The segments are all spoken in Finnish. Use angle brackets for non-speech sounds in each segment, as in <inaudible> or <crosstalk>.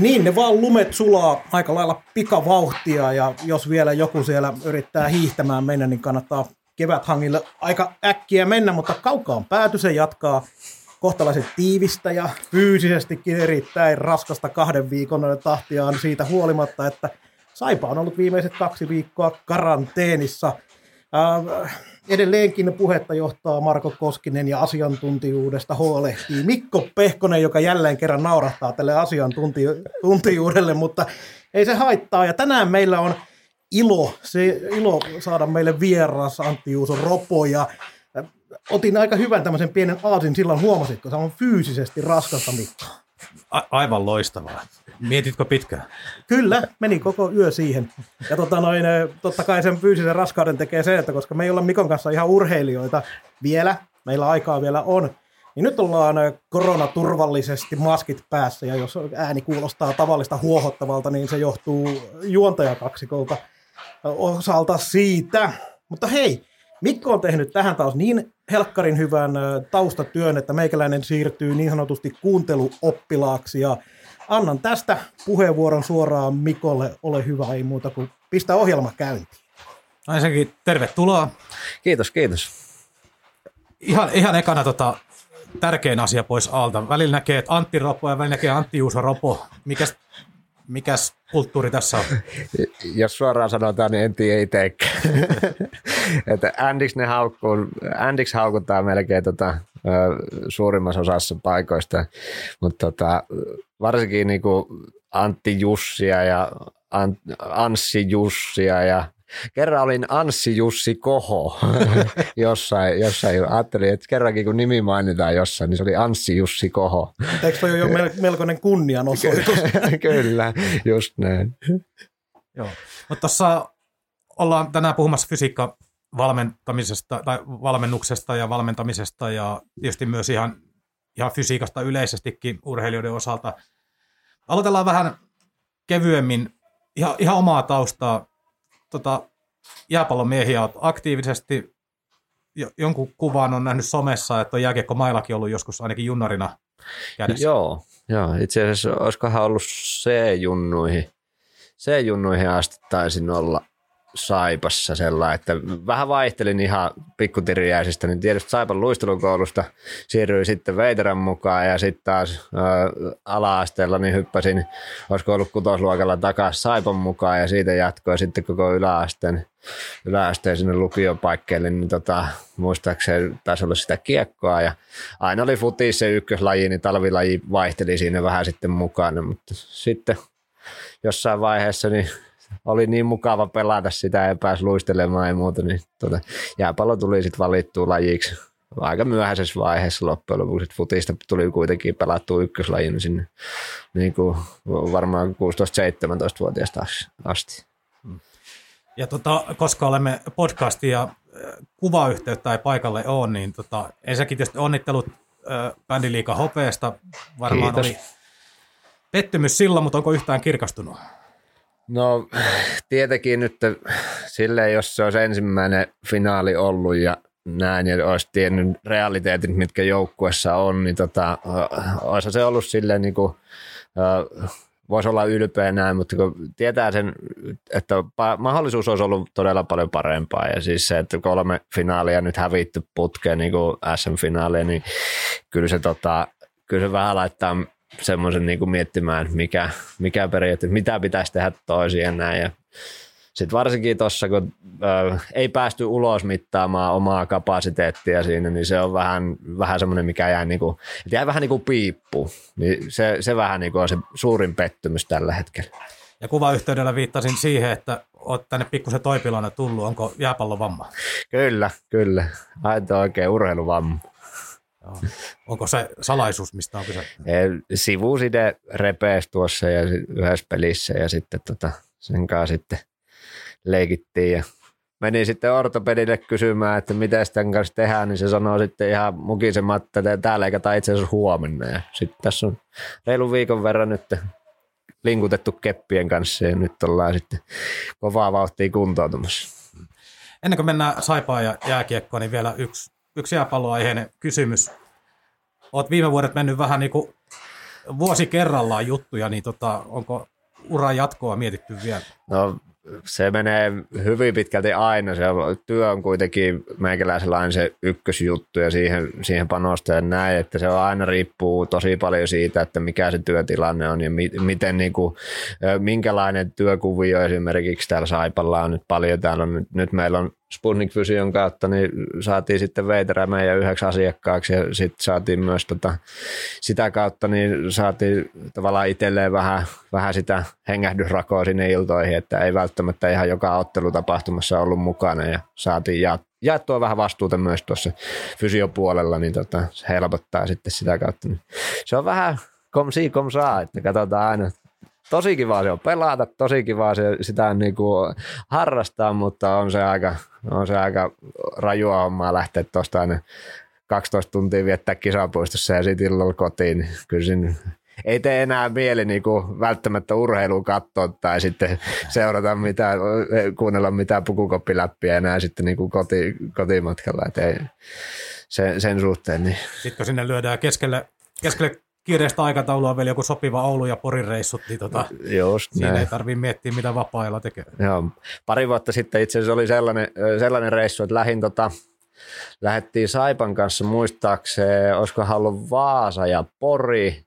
Niin, ne vaan lumet sulaa aika lailla pikavauhtia ja jos vielä joku siellä yrittää hiihtämään mennä, niin kannattaa keväthangille aika äkkiä mennä, mutta kaukaan pääty se jatkaa kohtalaisen tiivistä ja fyysisestikin erittäin raskasta kahden viikon tahtiaan siitä huolimatta, että Saipa on ollut viimeiset kaksi viikkoa karanteenissa. Äh, edelleenkin puhetta johtaa Marko Koskinen ja asiantuntijuudesta huolehtii Mikko Pehkonen, joka jälleen kerran naurahtaa tälle asiantuntijuudelle, mutta ei se haittaa. Ja tänään meillä on ilo, se ilo saada meille vieras Antti Juuso Ropo ja otin aika hyvän tämmöisen pienen aasin silloin huomasitko, se on fyysisesti raskasta Mikko. A- aivan loistavaa. Mietitkö pitkään? Kyllä, meni koko yö siihen. Ja tota noin, totta kai sen fyysisen raskauden tekee se, että koska me ei olla Mikon kanssa ihan urheilijoita vielä, meillä aikaa vielä on, niin nyt ollaan koronaturvallisesti maskit päässä, ja jos ääni kuulostaa tavallista huohottavalta, niin se johtuu juontajakaksikolta osalta siitä. Mutta hei, Mikko on tehnyt tähän taas niin helkkarin hyvän taustatyön, että meikäläinen siirtyy niin sanotusti kuunteluoppilaaksi ja annan tästä puheenvuoron suoraan Mikolle. Ole hyvä, ei muuta kuin pistä ohjelma käyntiin. Ensinnäkin tervetuloa. Kiitos, kiitos. Ihan, ihan ekana tota, tärkein asia pois alta. Välillä näkee, että Antti Ropo ja välillä näkee Antti Juuso Ropo. Mikäs, mikäs kulttuuri tässä on? Jos suoraan sanotaan, niin en tiedä itsekään. <laughs> että Andix ne haukkuu, Andix haukuttaa melkein tota, suurimmassa osassa paikoista, mutta tota, varsinkin niinku Antti Jussia ja Anssi Jussia ja Kerran olin Anssi Jussi Koho <laughs> jossain, jossain. Ajattelin, että kerrankin kun nimi mainitaan jossain, niin se oli Anssi Jussi Koho. Eikö toi jo melkoinen kunnianosoitus? <laughs> Kyllä, just näin. Joo, mutta tuossa ollaan tänään puhumassa fysiikka valmentamisesta tai valmennuksesta ja valmentamisesta ja tietysti myös ihan, ihan fysiikasta yleisestikin urheilijoiden osalta. Aloitellaan vähän kevyemmin ihan, ihan omaa taustaa. Tota, jääpallomiehiä olet aktiivisesti jonkun kuvan on nähnyt somessa, että on jääkiekko mailakin ollut joskus ainakin junnarina kädessä. Joo, joo, itse asiassa olisikohan ollut C-junnuihin. C-junnuihin asti taisin olla Saipassa sellainen, että vähän vaihtelin ihan pikkutirjäisistä, niin tietysti Saipan luistelukoulusta siirryin sitten Veiterän mukaan ja sitten taas ala-asteella niin hyppäsin, olisiko ollut kutosluokalla takaisin Saipan mukaan ja siitä jatkoi sitten koko yläasteen, yläasteen sinne lukiopaikkeille, niin tota, muistaakseni taisi olla sitä kiekkoa ja aina oli futis se ykköslaji, niin talvilaji vaihteli siinä vähän sitten mukana, mutta sitten jossain vaiheessa niin oli niin mukava pelata sitä ja pääsi luistelemaan ja muuta, niin tuota, jääpallo tuli sitten valittua lajiksi aika myöhäisessä vaiheessa loppujen lopuksi. Futista tuli kuitenkin pelattua ykköslajin sinne niin kuin varmaan 16-17-vuotiaasta asti. Ja tota, koska olemme podcasti ja kuvayhteyttä ei paikalle ole, niin tota, ensinnäkin tietysti onnittelut äh, bändiliikan hopeesta. Varmaan Kiitos. oli pettymys silloin, mutta onko yhtään kirkastunut? No <sighs> tietenkin nyt silleen, jos se olisi ensimmäinen finaali ollut ja näin ja olisi tiennyt realiteetit, mitkä joukkuessa on, niin tota, olisi se ollut silleen niin kuin, voisi olla ylpeä näin, mutta kun tietää sen, että mahdollisuus olisi ollut todella paljon parempaa ja siis se, että kolme finaalia nyt hävitty putkeen niin kuin SM-finaalia, niin kyllä se, tota, kyllä se vähän laittaa semmoisen niin miettimään, mikä, mikä periaatteessa, mitä pitäisi tehdä toisin ja näin. Ja sitten varsinkin tuossa, kun ö, ei päästy ulos mittaamaan omaa kapasiteettia siinä, niin se on vähän, vähän semmoinen, mikä jää, niin kuin, että jää vähän niin kuin piippu. Niin se, se vähän niin kuin on se suurin pettymys tällä hetkellä. Ja kuvayhteydellä viittasin siihen, että olet tänne pikkusen toipilana tullut. Onko jääpallon vamma? Kyllä, kyllä. Aito oikein urheiluvamma. Joo. Onko se salaisuus, mistä on kyse? Sivuside repeesi tuossa ja yhdessä pelissä ja sitten tota, sen kanssa sitten leikittiin ja meni sitten ortopedille kysymään, että mitä tämän kanssa tehdään, niin se sanoo sitten ihan mukisematta, että täällä eikä itse asiassa huomenna. Ja sitten tässä on reilu viikon verran nyt linkutettu keppien kanssa ja nyt ollaan sitten kovaa vauhtia kuntoutumassa. Ennen kuin mennään Saipaan ja jääkiekkoon, niin vielä yksi, yksi jääpalloaiheinen kysymys. Olet viime vuodet mennyt vähän niin kuin vuosi kerrallaan juttuja, niin tota, onko uran jatkoa mietitty vielä? No se menee hyvin pitkälti aina. Se työ on kuitenkin meikäläisellä aina se ykkösjuttu ja siihen, siihen panostaa ja näin, että se aina riippuu tosi paljon siitä, että mikä se työtilanne on ja mi, miten niin kuin, minkälainen työkuvio esimerkiksi täällä Saipalla on nyt paljon. Täällä on, nyt meillä on Sputnik Fysion kautta niin saatiin sitten Veiterä meidän yhdeksi asiakkaaksi ja sitten saatiin myös tota, sitä kautta niin saatiin tavallaan itselleen vähän, vähän sitä hengähdysrakoa sinne iltoihin, että ei välttämättä ihan joka ottelutapahtumassa ollut mukana ja saatiin ja jaettua vähän vastuuta myös tuossa fysiopuolella, niin tota, se helpottaa sitten sitä kautta. Se on vähän kom si kom saa, että katsotaan aina, tosi kiva se on pelata, tosi kiva se sitä niin kuin harrastaa, mutta on se aika, on se aika rajua hommaa lähteä tuosta aina 12 tuntia viettää kisapuistossa ja sitten illalla kotiin. Kyllä siinä ei tee enää mieli niin kuin välttämättä urheilua katsoa tai sitten seurata mitään, kuunnella mitään pukukoppiläppiä enää sitten niin kuin koti, kotimatkalla. Ei, sen, sen suhteen. Niin. Sitten kun sinne lyödään keskelle, keskelle kiireistä aikataulua vielä joku sopiva Oulu ja Porin reissut, niin tota, Just siinä näin. ei tarvitse miettiä, mitä vapaa-ajalla tekee. Joo. Pari vuotta sitten itse asiassa oli sellainen, sellainen reissu, että lähin tota, lähdettiin Saipan kanssa muistaakseen, olisiko ollut Vaasa ja Pori,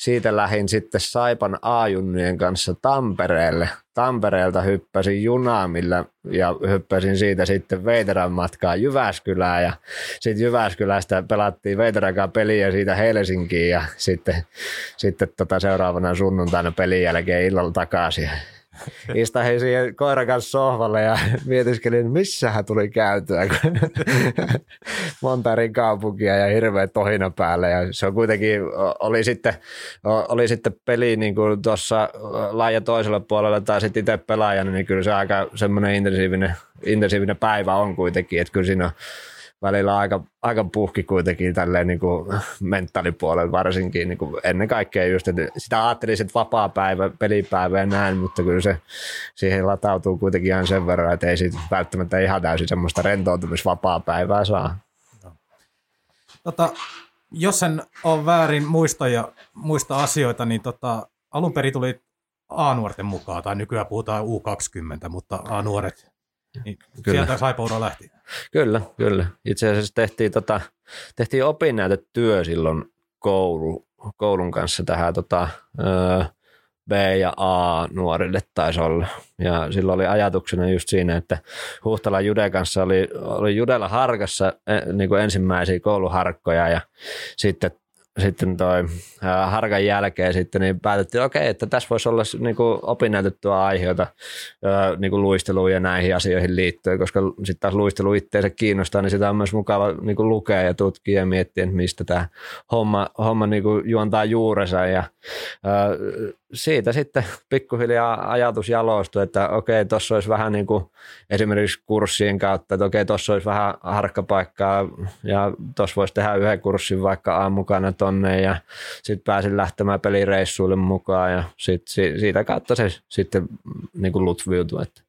siitä lähin sitten Saipan A-junnujen kanssa Tampereelle. Tampereelta hyppäsin junaamilla ja hyppäsin siitä sitten Veiterän matkaa Jyväskylään ja sitten Jyväskylästä pelattiin Veiterän peliä siitä Helsinkiin ja sitten, sitten tota seuraavana sunnuntaina pelin jälkeen illalla takaisin <laughs> istahin siihen koiran kanssa sohvalle ja mietiskelin, missähän tuli käytyä, kun <laughs> monta eri kaupunkia ja hirveä tohina päälle. Ja se on kuitenkin, oli sitten, oli sitten peli niin kuin tuossa laaja toisella puolella tai sitten itse pelaajana, niin kyllä se aika semmoinen intensiivinen, intensiivinen päivä on kuitenkin, että kyllä siinä on välillä aika, aika puhki kuitenkin tälleen niin kuin mentaalipuolella varsinkin niin kuin ennen kaikkea just, että sitä ajattelin, että vapaa päivä, pelipäivä ja näin, mutta kyllä se siihen latautuu kuitenkin ihan sen verran, että ei siitä välttämättä ihan täysin semmoista rentoutumisvapaa päivää saa. Tota, jos en ole väärin muista ja muista asioita, niin tota, alun perin tuli A-nuorten mukaan, tai nykyään puhutaan U20, mutta A-nuoret, niin Kyllä. sieltä Saipaura lähti. Kyllä, kyllä. Itse asiassa tehtiin, tota, tehtiin opinnäytetyö silloin koulu, koulun kanssa tähän tota, B- ja A-nuorille taisi olla. Ja silloin oli ajatuksena just siinä, että Huhtala Jude kanssa oli, oli Judella harkassa e, niin kuin ensimmäisiä kouluharkkoja ja sitten sitten toi harkan jälkeen sitten niin päätettiin, okei, okay, että tässä voisi olla niin kuin opinnäytettyä aiheita niin kuin luisteluun ja näihin asioihin liittyen, koska sitten taas luistelu itseensä kiinnostaa, niin sitä on myös mukava niin kuin lukea ja tutkia ja miettiä, että mistä tämä homma, homma niin kuin juontaa juurensa ja siitä sitten pikkuhiljaa ajatus jalostui, että okei, tuossa olisi vähän niin kuin esimerkiksi kurssien kautta, että okei, tuossa olisi vähän harkkapaikkaa ja tuossa voisi tehdä yhden kurssin vaikka aamukana tonne ja sitten pääsin lähtemään pelireissuille mukaan ja sit, siitä kautta se sitten niin kuin lutviutui, että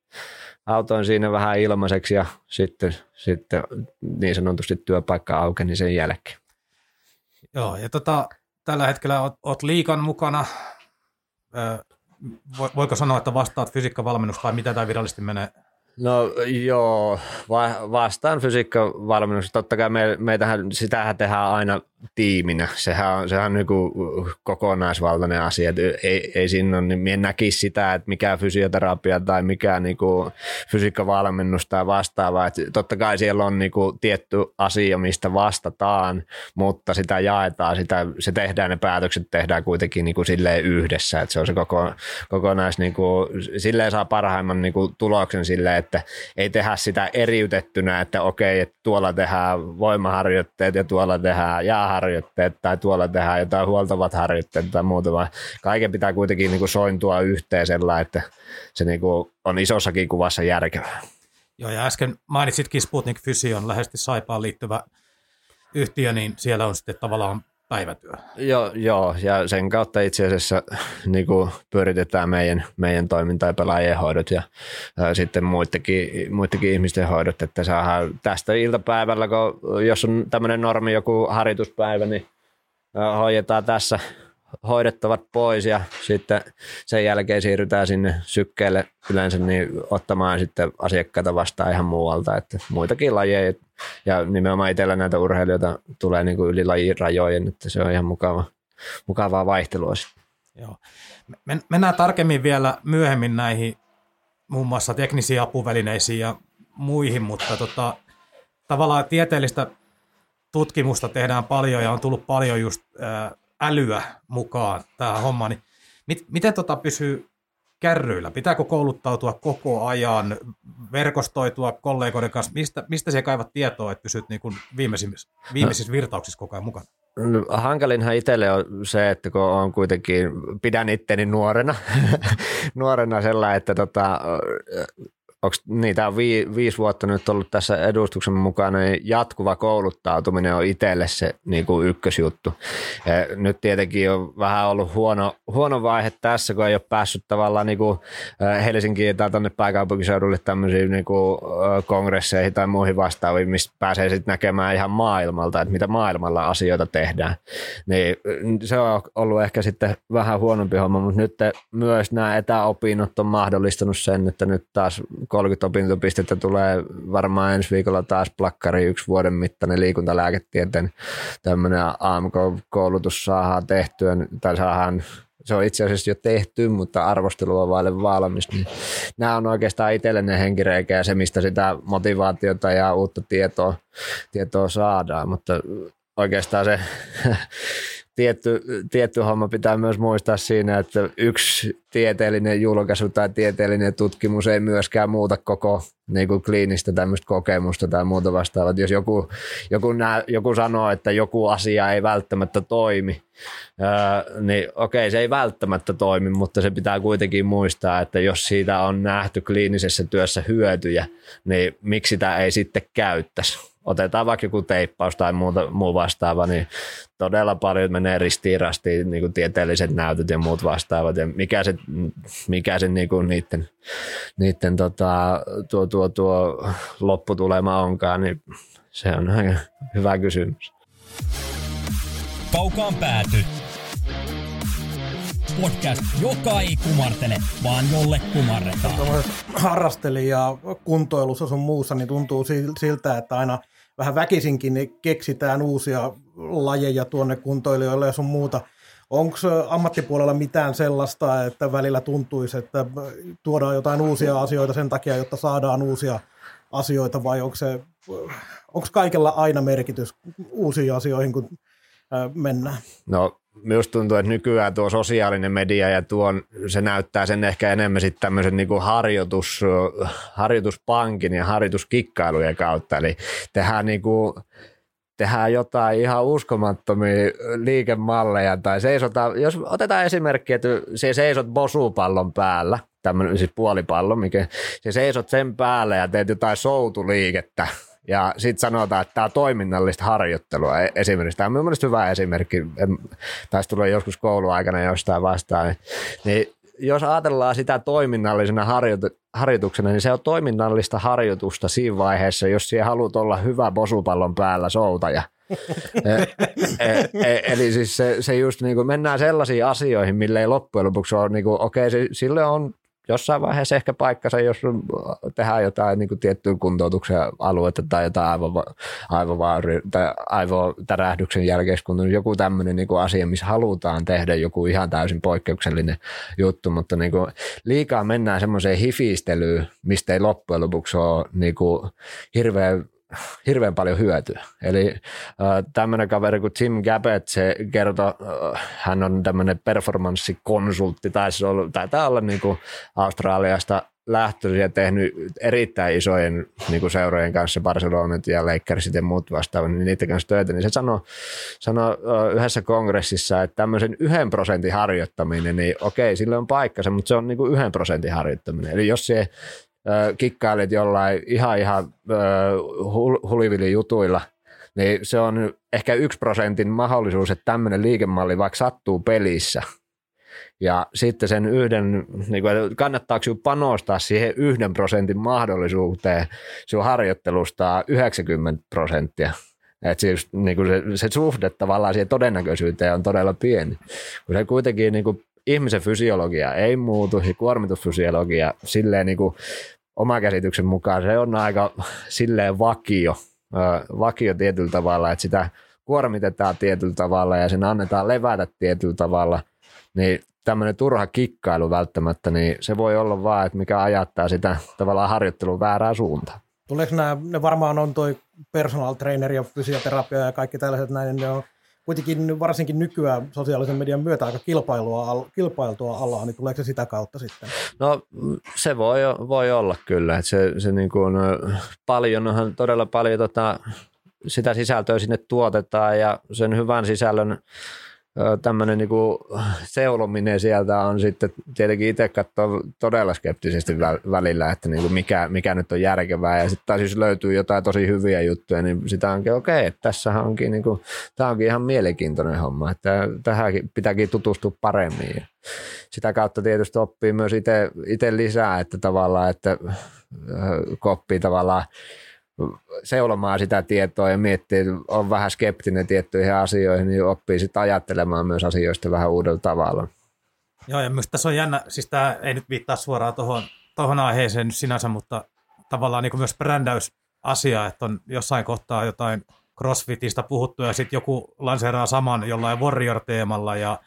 autoin siinä vähän ilmaiseksi ja sitten, sitten niin sanotusti työpaikka aukeni sen jälkeen. Joo, ja tota, tällä hetkellä oot, oot liikan mukana. Voiko sanoa, että vastaat fysiikkavalmennus vai mitä tämä virallisesti menee? No joo, va- vastaan fysiikkavalmennus. Totta kai me, meitähän, sitähän tehdään aina, tiiminä. Sehän on, sehän on niin kokonaisvaltainen asia. Että ei, ei siinä ole, niin en näkisi sitä, että mikä fysioterapia tai mikä niin kuin fysiikkavalmennus tai vastaava. Että totta kai siellä on niin kuin tietty asia, mistä vastataan, mutta sitä jaetaan, sitä, se tehdään, ne päätökset tehdään kuitenkin niin kuin silleen yhdessä. Että se on se koko, kokonais, niin kuin, silleen saa parhaimman niin kuin tuloksen silleen, että ei tehdä sitä eriytettynä, että okei, että tuolla tehdään voimaharjoitteet ja tuolla tehdään jääharjoitteet tai tuolla tehdään jotain huoltavat harjoitteet tai muuta, vaan kaiken pitää kuitenkin niin kuin sointua yhteen sellainen, että se niin kuin on isossakin kuvassa järkevää. Joo, ja äsken mainitsitkin Sputnik Fysion läheisesti Saipaan liittyvä yhtiö, niin siellä on sitten tavallaan päivätyö. Joo, joo, ja sen kautta itse asiassa <laughs> niin kuin pyöritetään meidän, meidän toiminta ja pelaajien hoidot ja ää, sitten muidenkin, muidenkin ihmisten hoidot, että saadaan tästä iltapäivällä, kun jos on tämmöinen normi joku harjoituspäivä, niin ää, hoidetaan tässä hoidettavat pois ja sitten sen jälkeen siirrytään sinne sykkeelle yleensä niin ottamaan sitten asiakkaita vastaan ihan muualta, että muitakin lajeja ja nimenomaan itsellä näitä urheilijoita tulee niin kuin yli lajirajojen, että se on ihan mukava, mukavaa vaihtelua. Joo. Mennään tarkemmin vielä myöhemmin näihin muun muassa teknisiin apuvälineisiin ja muihin, mutta tota, tavallaan tieteellistä tutkimusta tehdään paljon ja on tullut paljon just älyä mukaan tähän hommaan, niin mit, miten tota pysyy kärryillä? Pitääkö kouluttautua koko ajan, verkostoitua kollegoiden kanssa? Mistä, mistä siellä kaivat tietoa, että pysyt niin kuin viimeisissä, viimeisissä virtauksissa koko ajan mukana? Hankalinhan itselle on se, että kun on kuitenkin, pidän itteni nuorena, <laughs> nuorena sellainen, että tota, onko niitä on vii, viisi vuotta nyt ollut tässä edustuksen mukana, niin jatkuva kouluttautuminen on itselle se niin kuin ykkösjuttu. Ja nyt tietenkin on vähän ollut huono, huono vaihe tässä, kun ei ole päässyt tavallaan niin kuin Helsinkiin tai tuonne pääkaupunkiseudulle tämmöisiin niin kuin kongresseihin tai muihin vastaaviin, mistä pääsee sitten näkemään ihan maailmalta, että mitä maailmalla asioita tehdään. Niin se on ollut ehkä sitten vähän huonompi homma, mutta nyt myös nämä etäopinnot on mahdollistanut sen, että nyt taas 30 opintopistettä tulee varmaan ensi viikolla taas plakkari yksi vuoden mittainen liikuntalääketieteen tämmöinen AMK-koulutus saadaan tehtyä, tai saadaan se on itse asiassa jo tehty, mutta arvostelua vaille valmis. Niin nämä on oikeastaan itsellinen henkireikä ja se, mistä sitä motivaatiota ja uutta tietoa, tietoa saadaan, mutta oikeastaan se <laughs> tietty, tietty homma pitää myös muistaa siinä, että yksi tieteellinen julkaisu tai tieteellinen tutkimus ei myöskään muuta koko niin kuin kliinistä tämmöistä kokemusta tai muuta vastaavaa. Jos joku, joku, nää, joku sanoo, että joku asia ei välttämättä toimi, niin okei, se ei välttämättä toimi, mutta se pitää kuitenkin muistaa, että jos siitä on nähty kliinisessä työssä hyötyjä, niin miksi sitä ei sitten käyttäisi otetaan vaikka joku teippaus tai muuta, muu vastaava, niin todella paljon menee ristiin niin kuin tieteelliset näytöt ja muut vastaavat. Ja mikä se, mikä se niin kuin niiden, niiden tota, tuo, tuo, tuo lopputulema onkaan, niin se on aika hyvä kysymys. Kaukaan pääty. Podcast, joka ei kumartele, vaan jolle kumarretaan. Harrastelija kuntoilussa sun muussa, niin tuntuu siltä, että aina – vähän väkisinkin niin keksitään uusia lajeja tuonne kuntoilijoille ja sun muuta. Onko ammattipuolella mitään sellaista, että välillä tuntuisi, että tuodaan jotain uusia asioita sen takia, jotta saadaan uusia asioita, vai onko, se, onko kaikella aina merkitys uusiin asioihin, kun mennään? No Minusta tuntuu, että nykyään tuo sosiaalinen media ja tuon, se näyttää sen ehkä enemmän sitten tämmöisen niin kuin harjoitus, harjoituspankin ja harjoituskikkailujen kautta. Eli tehdään, niin kuin, tehdään jotain ihan uskomattomia liikemalleja tai seisotaan, jos otetaan esimerkki, että se seisot bosupallon päällä, tämmöinen siis puolipallo, mikä se seisot sen päällä ja teet jotain soutuliikettä, ja sitten sanotaan, että tämä on toiminnallista harjoittelua e- esimerkiksi. Tämä on mielestäni hyvä esimerkki. Taisi tulla joskus kouluaikana jostain vastaan. Niin jos ajatellaan sitä toiminnallisena harjoit- harjoituksena, niin se on toiminnallista harjoitusta siinä vaiheessa, jos siellä haluat olla hyvä bosupallon päällä soutaja. <laughs> e, e, e, eli siis se, se just niin kuin mennään sellaisiin asioihin, mille ei loppujen lopuksi ole, niin kuin, okei, okay, sille on jossain vaiheessa ehkä paikkansa, jos tehdään jotain niin tiettyä kuntoutuksen aluetta tai jotain aivo, aivovauri, tai aivotärähdyksen jälkeiskunta, joku tämmöinen niin asia, missä halutaan tehdä joku ihan täysin poikkeuksellinen juttu, mutta niin kuin liikaa mennään semmoiseen hifistelyyn, mistä ei loppujen lopuksi ole niin kuin hirveän hirveän paljon hyötyä. Eli äh, tämmöinen kaveri kuin Tim Gabbett, se kertoo, äh, hän on tämmöinen performanssikonsultti, taisi olla, taitaa olla niin kuin Australiasta lähtöisin ja tehnyt erittäin isojen niin kuin seurojen kanssa, Barcelonat ja Lakersit ja muut vastaavat, niin niiden kanssa töitä, niin se sanoi sano, yhdessä kongressissa, että tämmöisen yhden prosentin harjoittaminen, niin okei, sillä on paikkansa, mutta se on niin kuin prosentin harjoittaminen. Eli jos se kikkailet jollain ihan ihan hulivili jutuilla, niin se on ehkä yksi prosentin mahdollisuus, että tämmöinen liikemalli vaikka sattuu pelissä. Ja sitten sen yhden, niin kuin, kannattaako sinun panostaa siihen yhden prosentin mahdollisuuteen sinun harjoittelusta 90 prosenttia. Että siis, niin kuin se, se suhde tavallaan siihen todennäköisyyteen on todella pieni. Kun se kuitenkin niin kuin ihmisen fysiologia ei muutu ja kuormitusfysiologia silleen niin kuin oma käsityksen mukaan se on aika silleen vakio, vakio tietyllä tavalla, että sitä kuormitetaan tietyllä tavalla ja sen annetaan levätä tietyllä tavalla, niin tämmöinen turha kikkailu välttämättä, niin se voi olla vaan, että mikä ajattaa sitä tavallaan harjoittelun väärää suuntaan. Tuleeko nämä, ne varmaan on toi personal trainer ja fysioterapia ja kaikki tällaiset näin, ne on kuitenkin varsinkin nykyään sosiaalisen median myötä aika kilpailua, kilpailtua alaa, niin tuleeko se sitä kautta sitten? No se voi, voi olla kyllä, että se, se niin kuin, paljon, todella paljon tota, sitä sisältöä sinne tuotetaan ja sen hyvän sisällön tämmöinen niinku seulominen sieltä on sitten tietenkin itse katsoa todella skeptisesti välillä, että niinku mikä, mikä nyt on järkevää ja sitten taas jos löytyy jotain tosi hyviä juttuja, niin sitä onkin okei, okay, tässä onkin, niinku, tämä onkin ihan mielenkiintoinen homma, että tähän pitääkin tutustua paremmin. Sitä kautta tietysti oppii myös itse lisää, että tavallaan, että koppii tavallaan seulomaan sitä tietoa ja miettii, on vähän skeptinen tiettyihin asioihin, niin oppii sitten ajattelemaan myös asioista vähän uudella tavalla. Joo, ja myös tässä on jännä, siis tämä ei nyt viittaa suoraan tuohon tohon aiheeseen nyt sinänsä, mutta tavallaan niin myös brändäysasia, että on jossain kohtaa jotain CrossFitista puhuttu ja sitten joku lanseeraa saman jollain Warrior-teemalla ja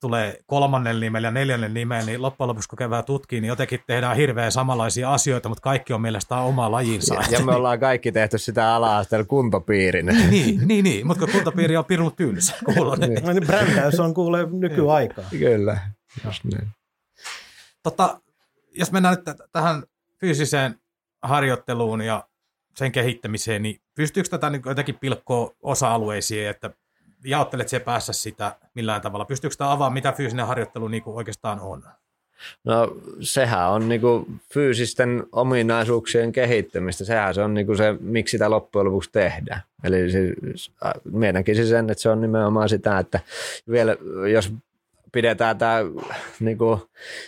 tulee kolmannen nimellä ja neljännen nimellä, niin loppujen lopuksi kun kevää tutkii, niin jotenkin tehdään hirveän samanlaisia asioita, mutta kaikki on mielestäni oma lajinsa. Ja, ja me ollaan kaikki tehty sitä ala-asteella kuntopiirin. <laughs> niin, niin, niin, mutta kuntopiiri on pirun tylsä. niin. No niin, brändäys on kuule nykyaikaa. Kyllä, just niin. Tota, jos mennään nyt tähän fyysiseen harjoitteluun ja sen kehittämiseen, niin pystyykö tätä niin jotenkin pilkkoa osa-alueisiin, että jaottelet se päässä sitä millään tavalla? Pystyykö sitä avaamaan, mitä fyysinen harjoittelu niin oikeastaan on? No sehän on kuin fyysisten ominaisuuksien kehittämistä. Sehän se on kuin se, miksi sitä loppujen lopuksi tehdään. Eli siis, minä näkisin sen, että se on nimenomaan sitä, että vielä jos pidetään tämä kuin,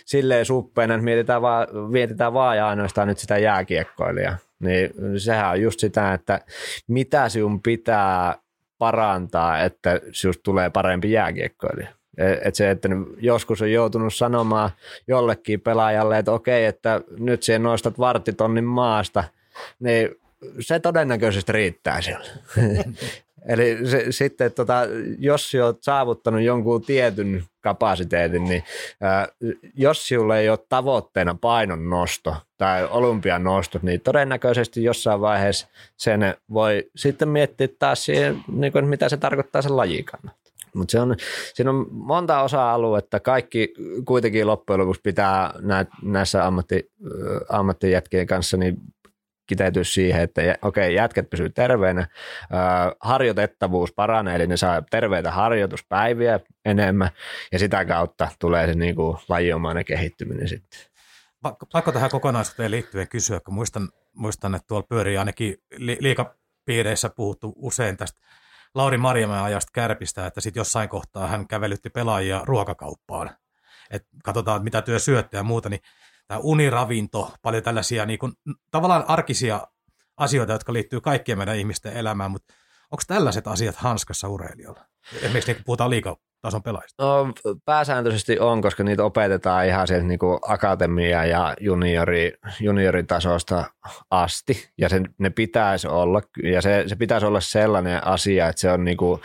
silleen suppeena, että mietitään vaan, mietitään vaan ja ainoastaan nyt sitä jääkiekkoilijaa, niin sehän on just sitä, että mitä sinun pitää parantaa, että sinusta tulee parempi jääkiekkoilija. E, et se, että joskus on joutunut sanomaan jollekin pelaajalle, että okei, että nyt siihen nostat varttitonnin maasta, niin se todennäköisesti riittää siellä. <laughs> Eli se, sitten, tota, jos olet saavuttanut jonkun tietyn kapasiteetin, niin ää, jos sinulla ei ole tavoitteena painon nosto tai olympian nostot, niin todennäköisesti jossain vaiheessa sen voi sitten miettiä taas siihen, niin kuin, mitä se tarkoittaa sen lajikan. Mutta on, siinä on monta osa-aluetta. Kaikki kuitenkin loppujen lopuksi pitää näissä ammatti, ammattijätkien kanssa niin kiteytyy siihen, että okei, okay, jätket pysyy terveenä, harjoitettavuus paranee, eli ne saa terveitä harjoituspäiviä enemmän, ja sitä kautta tulee se niin kuin lajiomainen kehittyminen sitten. Pakko, tähän kokonaisuuteen liittyen kysyä, kun muistan, muistan että tuolla pyörii ainakin li, liikapiireissä puhuttu usein tästä Lauri Marjamäen ajasta kärpistä, että sitten jossain kohtaa hän kävelytti pelaajia ruokakauppaan. Et katsotaan, mitä työ syötte ja muuta, niin tämä uniravinto, paljon tällaisia niin kuin, tavallaan arkisia asioita, jotka liittyy kaikkien meidän ihmisten elämään, mutta onko tällaiset asiat hanskassa urheilijalla? Esimerkiksi niin puhutaan liika tason pelaajista? No, pääsääntöisesti on, koska niitä opetetaan ihan sieltä niin kuin akatemia- ja juniori, junioritasosta asti. Ja se, ne pitäisi olla, ja se, se pitäisi olla sellainen asia, että se on niin kuin,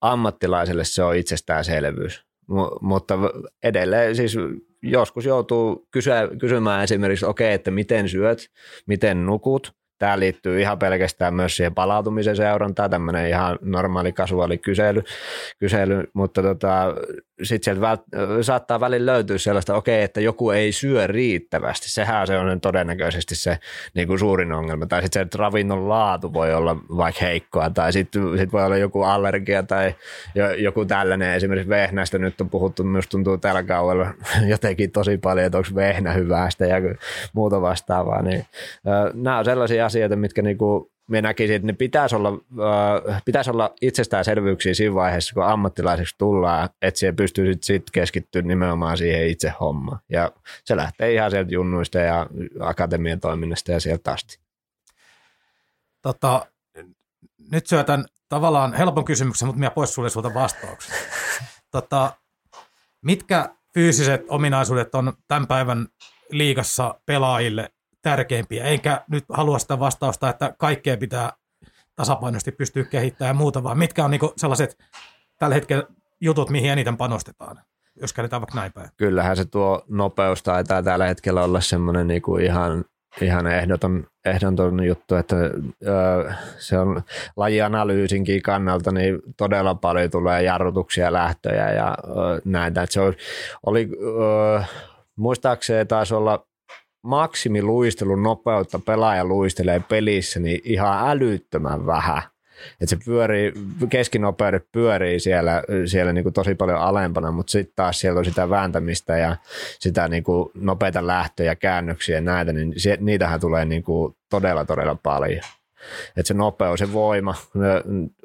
ammattilaiselle se on itsestäänselvyys. M- mutta edelleen siis joskus joutuu kysyä, kysymään esimerkiksi, okei, okay, että miten syöt, miten nukut, Tämä liittyy ihan pelkästään myös siihen palautumisen seurantaan, tämmöinen ihan normaali kasuaali kysely, mutta tota, sitten sieltä vält, saattaa välillä löytyä sellaista, okei, okay, että joku ei syö riittävästi. Sehän se on todennäköisesti se niin kuin suurin ongelma. Tai sitten se, ravinnon laatu voi olla vaikka heikkoa, tai sitten sit voi olla joku allergia tai joku tällainen. Esimerkiksi vehnästä nyt on puhuttu, myös tuntuu tällä kaudella <laughs> jotenkin tosi paljon, että onko vehnä hyvästä ja muuta vastaavaa. Niin, nämä on sellaisia asioita, mitkä niin kuin me näkisin, että ne pitäisi olla, äh, pitäisi olla itsestäänselvyyksiä siinä vaiheessa, kun ammattilaiseksi tullaan, että siihen pystyy sitten sit keskittyä nimenomaan siihen itse hommaan. Ja se lähtee ihan sieltä junnuista ja akatemian toiminnasta ja sieltä asti. Tota, nyt syötän tavallaan helpon kysymyksen, mutta minä pois sulle sulta vastauksen. <laughs> Tota, mitkä fyysiset ominaisuudet on tämän päivän liigassa pelaajille tärkeimpiä, eikä nyt halua sitä vastausta, että kaikkea pitää tasapainoisesti pystyä kehittämään ja muuta, vaan mitkä on niinku sellaiset tällä hetkellä jutut, mihin eniten panostetaan, jos käännetään vaikka näin päin. Kyllähän se tuo nopeus taitaa tällä hetkellä olla semmoinen niinku ihan, ihan ehdoton, ehdoton juttu, että ö, se on lajianalyysinkin kannalta, niin todella paljon tulee jarrutuksia, lähtöjä ja ö, näitä. Se oli, ö, muistaakseni taisi olla maksimiluistelun nopeutta pelaaja luistelee pelissä niin ihan älyttömän vähän. Et se pyörii, keskinopeudet pyörii siellä, siellä niinku tosi paljon alempana, mutta sitten taas siellä on sitä vääntämistä ja sitä niinku nopeita lähtöjä, käännöksiä ja näitä, niin se, niitähän tulee niinku todella todella paljon. Et se nopeus, se voima,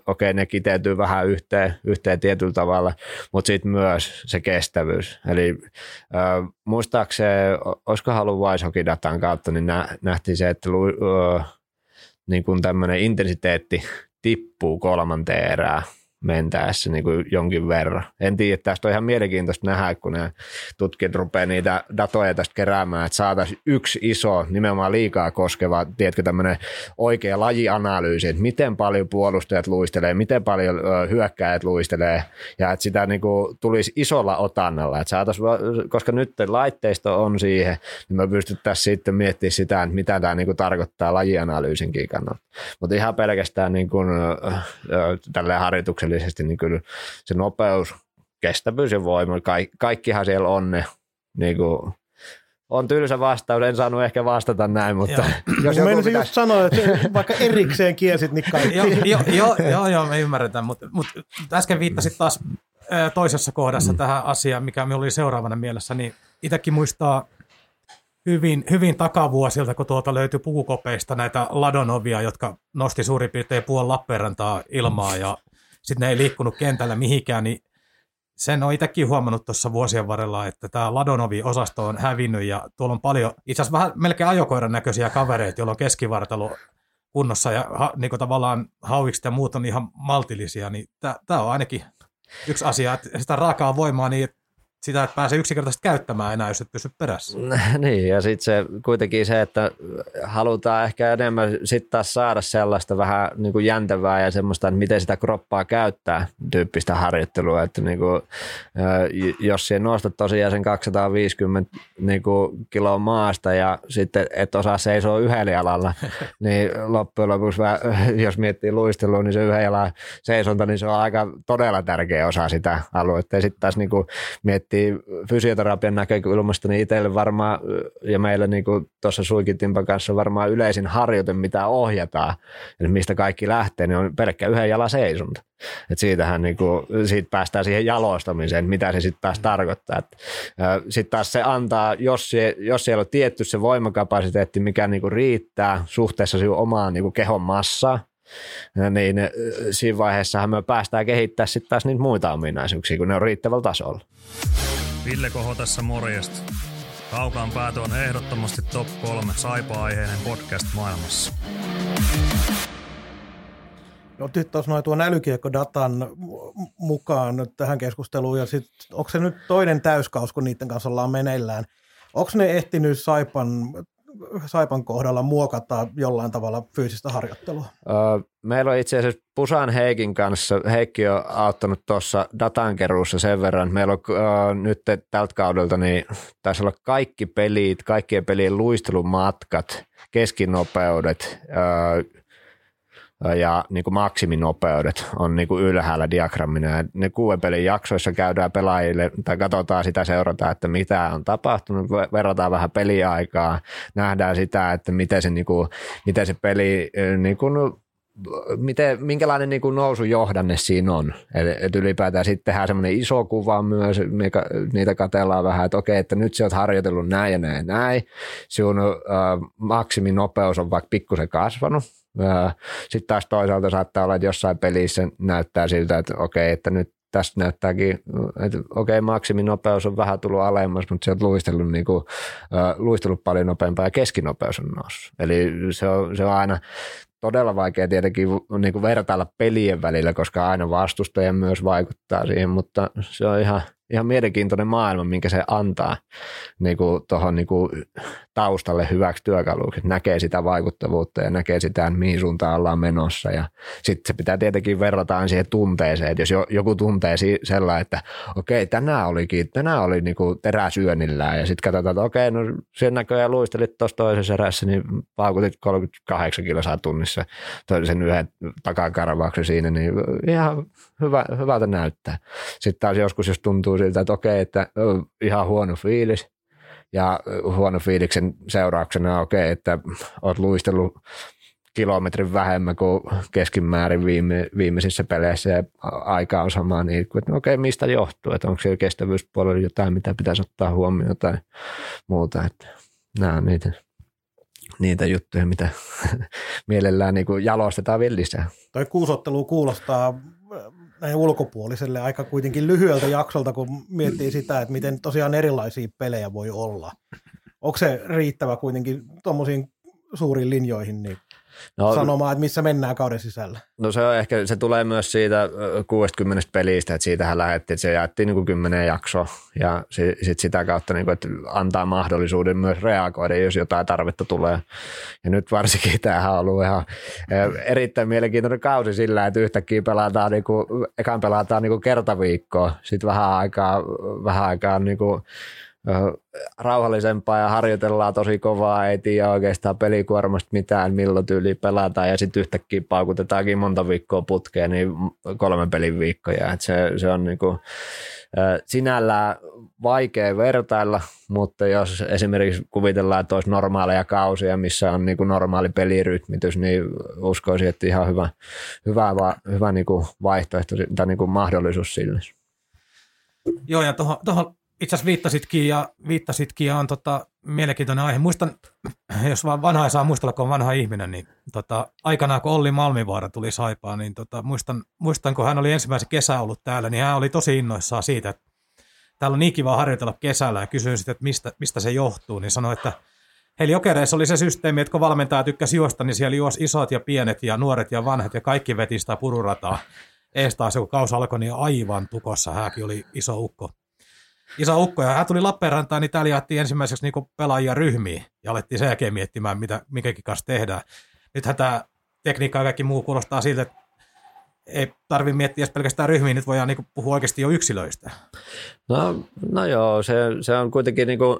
okei, ne kiteytyy vähän yhteen, yhteen tietyllä tavalla, mutta sitten myös se kestävyys. Eli äh, muistaakseni, olisiko halu datan kautta, niin nä, nähtiin se, että äh, niin kun tämmöinen intensiteetti tippuu kolmanteen erään mentäessä niin kuin jonkin verran. En tiedä, että tästä on ihan mielenkiintoista nähdä, kun ne tutkijat rupeaa niitä datoja tästä keräämään, että saataisiin yksi iso, nimenomaan liikaa koskeva, tiedätkö, tämmöinen oikea lajianalyysi, että miten paljon puolustajat luistelee, miten paljon hyökkäjät luistelee, ja että sitä niin kuin tulisi isolla otannalla, että saataisiin, koska nyt laitteisto on siihen, niin me pystyttäisiin sitten miettimään sitä, että mitä tämä niin kuin tarkoittaa lajianalyysinkin kannalta. Mutta ihan pelkästään niin kuin, tälle harjoitukselle täydellisesti, niin kyllä se nopeus, kestävyys ja voima, kaikki, kaikkihan siellä on ne niin kuin, on tylsä vastaus, en saanut ehkä vastata näin, mutta jos joku pitäisi... just sanoa, että vaikka erikseen kiesit, niin kaikki. joo, joo, joo, joo, joo, me ymmärretään, mutta, mutta äsken viittasit taas toisessa kohdassa mm. tähän asiaan, mikä me oli seuraavana mielessä, niin itsekin muistaa hyvin, hyvin takavuosilta, kun tuolta löytyi pukukopeista näitä ladonovia, jotka nosti suurin piirtein puoli Lappeenrantaa ilmaa ja sitten ne ei liikkunut kentällä mihinkään, niin sen on itsekin huomannut tuossa vuosien varrella, että tämä Ladonovi-osasto on hävinnyt ja tuolla on paljon, itse asiassa vähän melkein ajokoiran näköisiä kavereita, joilla on keskivartalo kunnossa ja ha, niin tavallaan hauikset ja muut on ihan maltillisia, niin tämä on ainakin yksi asia, että sitä raakaa voimaa niin, sitä, että pääsee yksinkertaisesti käyttämään enää, jos et pysy perässä. <laughs> Niin, ja sitten se kuitenkin se, että halutaan ehkä enemmän sitten taas saada sellaista vähän niin kuin jäntävää ja semmoista, että miten sitä kroppaa käyttää tyyppistä harjoittelua, että niin kuin, jos siihen nostat tosiaan sen 250 niin kuin kiloa maasta ja sitten et osaa seisoa yhdellä jalalla, <laughs> niin loppujen lopuksi, jos miettii luistelua, niin se yhden jalan seisonta, niin se on aika todella tärkeä osa sitä aluetta. Ja sitten taas niin kuin miettii miettii fysioterapian näkökulmasta, niin itselle varmaan, ja meillä niin tuossa Suikitimpan kanssa varmaan yleisin harjoite, mitä ohjataan, eli mistä kaikki lähtee, niin on pelkkä yhden jalan seisonta. Et siitähän niin kuin, siitä päästään siihen jalostamiseen, mitä se sitten taas tarkoittaa. Sitten taas se antaa, jos, se, jos siellä on tietty se voimakapasiteetti, mikä niin kuin riittää suhteessa omaan niin kuin kehon massaan, niin siinä vaiheessahan me päästään kehittämään sitten taas niitä muita ominaisuuksia, kun ne on riittävällä tasolla. Ville Koho tässä morjesta. Kaukaan päätö on ehdottomasti top 3 saipa-aiheinen podcast maailmassa. Otit tuossa noin tuon älykiekkodatan mukaan nyt tähän keskusteluun, ja sitten onko se nyt toinen täyskaus, kun niiden kanssa ollaan meneillään. Onko ne ehtinyt Saipan, Saipan kohdalla muokata jollain tavalla fyysistä harjoittelua? meillä on itse asiassa Pusan Heikin kanssa, Heikki on auttanut tuossa datankeruussa sen verran, meillä on nyt tältä kaudelta, niin taisi olla kaikki pelit, kaikkien pelien luistelumatkat, keskinopeudet, ja niin kuin maksiminopeudet on niin kuin ylhäällä diagrammina. Ja ne kuuden pelin jaksoissa käydään pelaajille tai katsotaan sitä, seurataan, että mitä on tapahtunut, verrataan vähän peliaikaa, nähdään sitä, että miten se, niin kuin, miten se peli niin kuin, miten, minkälainen niin kuin nousujohdanne siinä on. Eli et ylipäätään sitten tehdään semmoinen iso kuva myös, mikä, niitä katellaan vähän, että okei, että nyt sä oot harjoitellut näin ja näin ja näin. Sinun äh, maksiminopeus on vaikka pikkusen kasvanut, sitten taas toisaalta saattaa olla, että jossain pelissä näyttää siltä, että okei, että nyt tästä näyttääkin, että okei, maksiminopeus on vähän tullut alemmas, mutta se on luistellut, niin kuin, luistellut paljon nopeampaa ja keskinopeus on noussut. Eli se on, se on aina todella vaikea tietenkin niin kuin vertailla pelien välillä, koska aina vastustaja myös vaikuttaa siihen, mutta se on ihan – ihan mielenkiintoinen maailma, minkä se antaa niin kuin tohon, niin taustalle hyväksi työkaluksi. Näkee sitä vaikuttavuutta ja näkee sitä, mihin suuntaan ollaan menossa. Ja sitten se pitää tietenkin verrata siihen tunteeseen, että jos joku tuntee sellainen, että okei, tänään olikin, tänään oli niin teräsyönnillään ja sitten katsotaan, että okei, no sen näköjään luistelit tuossa toisessa erässä, niin paukutit 38 kilosaa tunnissa sen yhden takakarvauksen siinä, niin ihan hyvä, hyvältä näyttää. Sitten taas joskus, jos tuntuu siltä, että okei, että ihan huono fiilis, ja huono fiiliksen seurauksena okei, että oot luistellut kilometrin vähemmän kuin keskimäärin viime, viimeisissä peleissä ja aika on sama, niin että no okei, mistä johtuu, että onko siellä kestävyyspuolella jotain, mitä pitäisi ottaa huomioon tai muuta, että nämä on niitä, niitä juttuja, mitä <laughs> mielellään niin jalostetaan vielä lisää. Toi kuusottelu kuulostaa näin ulkopuoliselle aika kuitenkin lyhyeltä jaksolta, kun miettii sitä, että miten tosiaan erilaisia pelejä voi olla. Onko se riittävä kuitenkin tuommoisiin suuriin linjoihin, niin no, sanomaan, että missä mennään kauden sisällä? No se on ehkä, se tulee myös siitä 60 pelistä, että siitähän lähdettiin, että se jaettiin niin kuin 10 jaksoa ja sit sitä kautta niin kuin, että antaa mahdollisuuden myös reagoida, jos jotain tarvetta tulee. Ja nyt varsinkin <laughs> tämähän on ollut ihan erittäin mielenkiintoinen kausi sillä, että yhtäkkiä pelataan, niin kuin, ekan pelataan niin kuin kertaviikkoa, sitten vähän aikaa, vähän aikaa niin kuin, rauhallisempaa ja harjoitellaan tosi kovaa, ei tiedä oikeastaan pelikuormasta mitään, milloin tyyli pelataan ja sitten yhtäkkiä paukutetaankin monta viikkoa putkeen, niin kolme pelin viikkoja. Et se, se on niinku, sinällään vaikea vertailla, mutta jos esimerkiksi kuvitellaan, että olisi normaaleja kausia, missä on niinku normaali pelirytmitys, niin uskoisin, että ihan hyvä, hyvä, hyvä niinku vaihtoehto tai niinku mahdollisuus sille. Joo, ja tuohon itse asiassa viittasitkin ja, viittasitkin ja on tota, mielenkiintoinen aihe. Muistan, jos vaan vanha ei saa muistella, kun on vanha ihminen, niin tota, aikanaan kun Olli Malmivaara tuli Saipaan, niin tota, muistan, muistan, kun hän oli ensimmäisen kesä ollut täällä, niin hän oli tosi innoissaan siitä, että täällä on niin kiva harjoitella kesällä ja kysyin sitten, että mistä, mistä se johtuu, niin sanoi, että Heillä jokereissa oli se systeemi, että kun valmentaja tykkäsi juosta, niin siellä juosi isot ja pienet ja nuoret ja vanhat ja kaikki veti sitä pururataa. Eestaas, kun kausi alkoi, niin aivan tukossa. Hääkin oli iso ukko iso ukko, ja hän tuli Lappeenrantaan, niin täällä jaettiin ensimmäiseksi niin pelaajia ryhmiin, ja alettiin sen jälkeen miettimään, mitä mikäkin kanssa tehdään. Nythän tämä tekniikka ja kaikki muu kuulostaa siltä, että ei tarvitse miettiä edes pelkästään ryhmiä, nyt voidaan niin puhua oikeasti jo yksilöistä. No, no joo, se, se on kuitenkin niin kuin,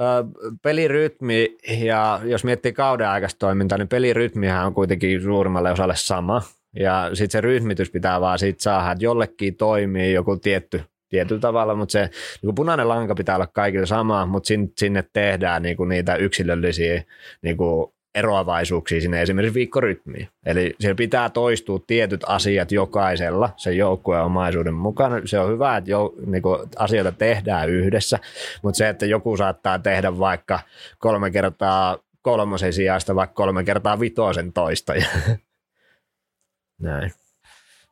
äh, pelirytmi ja jos miettii kauden aikaista toimintaa, niin pelirytmihän on kuitenkin suurimmalle osalle sama. Ja sitten se rytmitys pitää vaan siitä saada, että jollekin toimii joku tietty tietyllä tavalla, mutta se niin punainen lanka pitää olla kaikille sama, mutta sinne, sinne tehdään niin kuin niitä yksilöllisiä niin kuin eroavaisuuksia sinne esimerkiksi viikkorytmiin. Eli siellä pitää toistua tietyt asiat jokaisella sen joukkueen omaisuuden mukana. Se on hyvä, että jo, niin kuin asioita tehdään yhdessä, mutta se, että joku saattaa tehdä vaikka kolme kertaa kolmosen sijasta vaikka kolme kertaa vitosen toista. <laughs> Näin.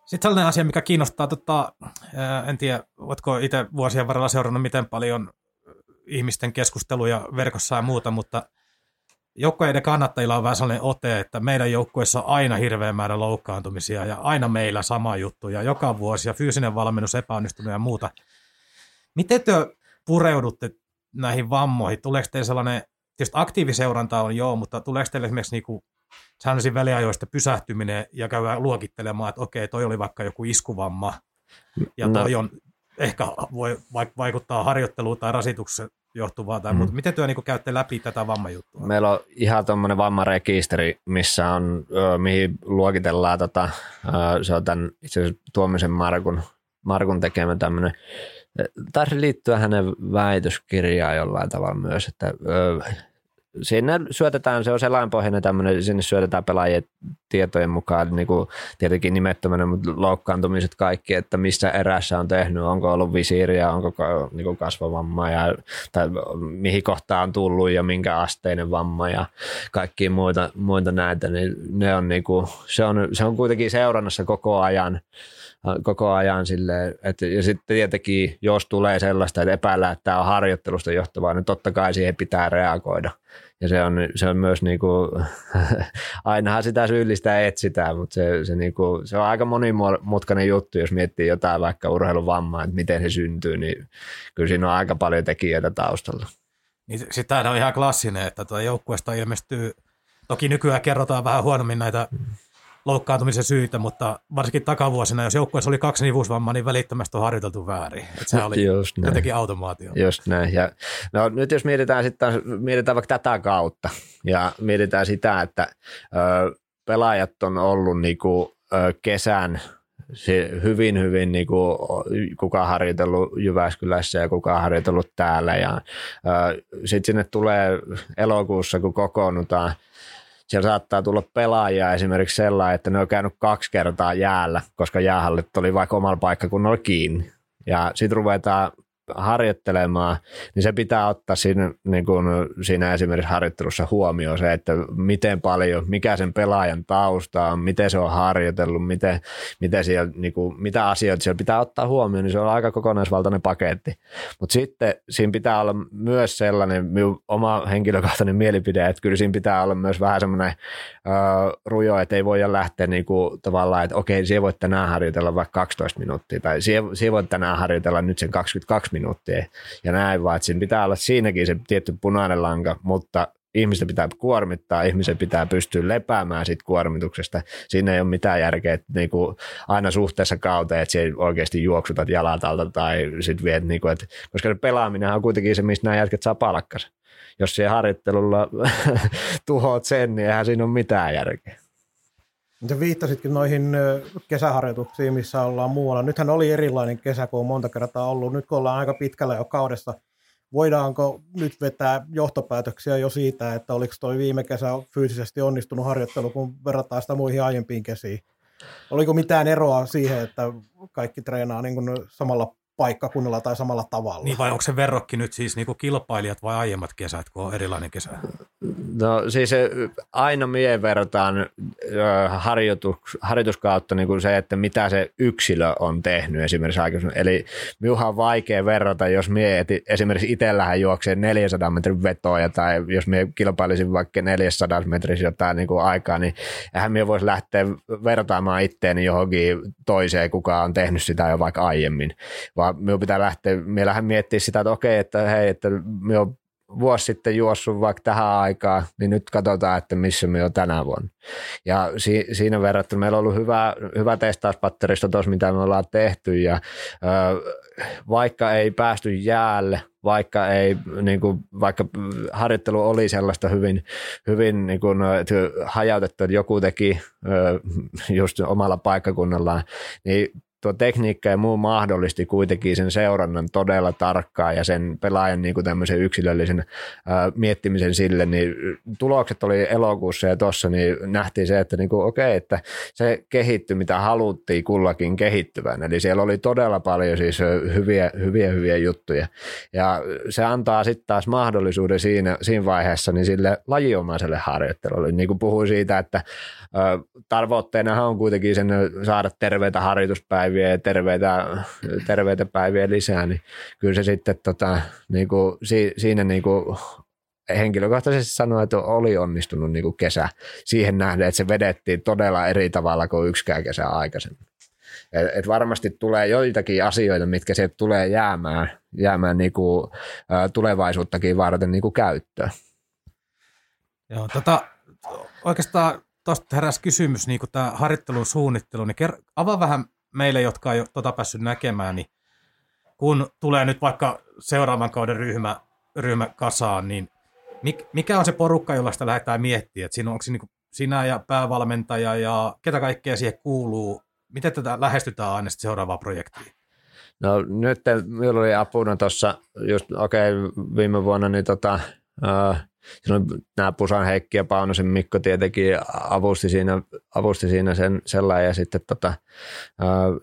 Sitten sellainen asia, mikä kiinnostaa, tota, en tiedä, oletko itse vuosien varrella seurannut miten paljon ihmisten keskusteluja verkossa ja muuta, mutta joukkueiden kannattajilla on vähän sellainen ote, että meidän joukkueessa on aina hirveä määrä loukkaantumisia ja aina meillä sama juttu ja joka vuosi ja fyysinen valmennus epäonnistunut ja muuta. Miten te pureudutte näihin vammoihin? Tuleeko teille sellainen, tietysti aktiiviseuranta on joo, mutta tuleeko teille esimerkiksi niinku säännöllisin väliajoista pysähtyminen ja käydään luokittelemaan, että okei, toi oli vaikka joku iskuvamma ja toi on ehkä voi vaikuttaa harjoitteluun tai rasitukseen johtuvaa tai mm. muuta. Miten työ niin käytte läpi tätä vammajuttua? Meillä on ihan tuommoinen vammarekisteri, missä on, mihin luokitellaan, tota, se on tämän itse asiassa Tuomisen Markun, Markun tekemä tämmöinen, taisi liittyä hänen väitöskirjaan jollain tavalla myös, että sinne syötetään, se on selainpohjainen tämmöinen, sinne syötetään pelaajien tietojen mukaan niin kuin tietenkin nimettömänä, mutta loukkaantumiset kaikki, että missä erässä on tehnyt, onko ollut visiiriä, onko niin kasvavamma ja, tai mihin kohtaan on tullut ja minkä asteinen vamma ja kaikki muita, muita näitä, niin ne on, niin kuin, se, on, se on kuitenkin seurannassa koko ajan koko ajan silleen, että, ja sitten tietenkin, jos tulee sellaista, että epäillään, että tämä on harjoittelusta johtavaa, niin totta kai siihen pitää reagoida. Ja se on, se on myös niin kuin, <laughs> ainahan sitä syyllistä etsitään, mutta se, se, niin kuin, se on aika monimutkainen juttu, jos miettii jotain vaikka urheiluvammaa, että miten se syntyy, niin kyllä siinä on aika paljon tekijöitä taustalla. Niin, sitten on ihan klassinen, että tuota joukkueesta ilmestyy, toki nykyään kerrotaan vähän huonommin näitä mm loukkaantumisen syitä, mutta varsinkin takavuosina, jos joukkueessa oli kaksi nivusvammaa, niin välittömästi on harjoiteltu väärin. Että se oli Just jotenkin automaatio. Just näin. Ja, no, nyt jos mietitään, sitten, mietitään vaikka tätä kautta ja mietitään sitä, että ö, pelaajat on ollut niinku, ö, kesän hyvin, hyvin niin kuin, kuka on harjoitellut Jyväskylässä ja kuka on harjoitellut täällä. Ja, sitten sinne tulee elokuussa, kun kokoonnutaan – siellä saattaa tulla pelaajia esimerkiksi sellainen, että ne on käynyt kaksi kertaa jäällä, koska jäähallit oli vaikka omalla paikkakunnalla kiinni. Ja sitten ruvetaan harjoittelemaan, niin se pitää ottaa siinä, niin kuin siinä esimerkiksi harjoittelussa huomioon se, että miten paljon, mikä sen pelaajan tausta on, miten se on harjoitellut, miten, miten siellä, niin kuin, mitä asioita siellä pitää ottaa huomioon, niin se on aika kokonaisvaltainen paketti. Mutta sitten siinä pitää olla myös sellainen, oma henkilökohtainen mielipide, että kyllä siinä pitää olla myös vähän semmoinen uh, rujo, että ei voida lähteä niin kuin, tavallaan, että okei, siellä voit tänään harjoitella vaikka 12 minuuttia, tai siellä, siellä voit tänään harjoitella nyt sen 22 minuuttia ja näin, vaan että pitää olla siinäkin se tietty punainen lanka, mutta ihmistä pitää kuormittaa, ihmisen pitää pystyä lepäämään siitä kuormituksesta. Siinä ei ole mitään järkeä, että niinku aina suhteessa kauteen, että siellä oikeasti juoksutat jalat alta tai sitten viet, niinku, että, koska pelaaminen on kuitenkin se, mistä nämä jätket saa palkkansa. Jos siellä harjoittelulla <laughs> tuhoat sen, niin eihän siinä ole mitään järkeä. Sä viittasitkin noihin kesäharjoituksiin, missä ollaan muualla. Nythän oli erilainen kesä, kun on monta kertaa ollut. Nyt kun ollaan aika pitkällä jo kaudessa, voidaanko nyt vetää johtopäätöksiä jo siitä, että oliko toi viime kesä fyysisesti onnistunut harjoittelu, kun verrataan sitä muihin aiempiin kesiin? Oliko mitään eroa siihen, että kaikki treenaa niin kuin samalla paikkakunnalla tai samalla tavalla. Niin vai onko se verrokki nyt siis niin kuin kilpailijat vai aiemmat kesät, kun on erilainen kesä? No siis aina mie verrataan harjoitus, harjoituskautta niin kuin se, että mitä se yksilö on tehnyt esimerkiksi aikaisemmin. Eli minuhan on vaikea verrata, jos mie esimerkiksi itsellähän juoksee 400 metrin vetoja tai jos mie kilpailisin vaikka 400 metrissä jotain niin kuin aikaa, niin eihän mie voisi lähteä vertaamaan itteeni johonkin toiseen, kuka on tehnyt sitä jo vaikka aiemmin, vaan vaan minun pitää lähteä, meillähän miettiä sitä, että okei, että hei, että me on vuosi sitten juossut vaikka tähän aikaan, niin nyt katsotaan, että missä me on tänä vuonna. Ja si- siinä verrattuna meillä on ollut hyvä, hyvä testauspatteristo tuossa, mitä me ollaan tehty, ja ö, vaikka ei päästy jäälle, vaikka ei, niin kuin, vaikka harjoittelu oli sellaista hyvin, hyvin niin kuin, hajautettu, että joku teki just omalla paikkakunnallaan, niin tuo tekniikka ja muu mahdollisti kuitenkin sen seurannan todella tarkkaan ja sen pelaajan niin kuin tämmöisen yksilöllisen ää, miettimisen sille, niin tulokset oli elokuussa ja tuossa niin nähtiin se, että niin kuin, okei, että se kehittyi, mitä haluttiin kullakin kehittyvän. Eli siellä oli todella paljon siis hyviä, hyviä, hyviä juttuja. Ja se antaa sitten taas mahdollisuuden siinä, siinä vaiheessa niin sille lajiomaiselle harjoittelulle. Niin kuin puhuin siitä, että tavoitteena on kuitenkin sen saada terveitä harjoituspäiviä ja terveitä, terveitä päiviä lisää, niin kyllä se sitten tota, niin kuin, siinä niin kuin henkilökohtaisesti sanoa, että oli onnistunut niin kuin kesä siihen nähden, että se vedettiin todella eri tavalla kuin yksikään kesä aikaisemmin. Et, et varmasti tulee joitakin asioita, mitkä sieltä tulee jäämään, jäämään niin kuin, tulevaisuuttakin varten niin kuin käyttöön. Joo, tota, oikeastaan tuosta heräsi kysymys, niin tämä harjoittelun suunnittelu, niin ker- avaa vähän meille, jotka ei ole tota päässyt näkemään, niin kun tulee nyt vaikka seuraavan kauden ryhmä, ryhmä kasaan, niin mikä on se porukka, jolla sitä lähdetään miettimään? Että siinä onko se niin sinä ja päävalmentaja ja ketä kaikkea siihen kuuluu? Miten tätä lähestytään aina seuraavaa projektia? No nyt minulla oli apuna tuossa, just okei, okay, viime vuonna niin tota, uh, silloin nämä Pusan Heikki ja Paunosen Mikko tietenkin avusti siinä, avusti siinä sen sellainen. Ja sitten tota,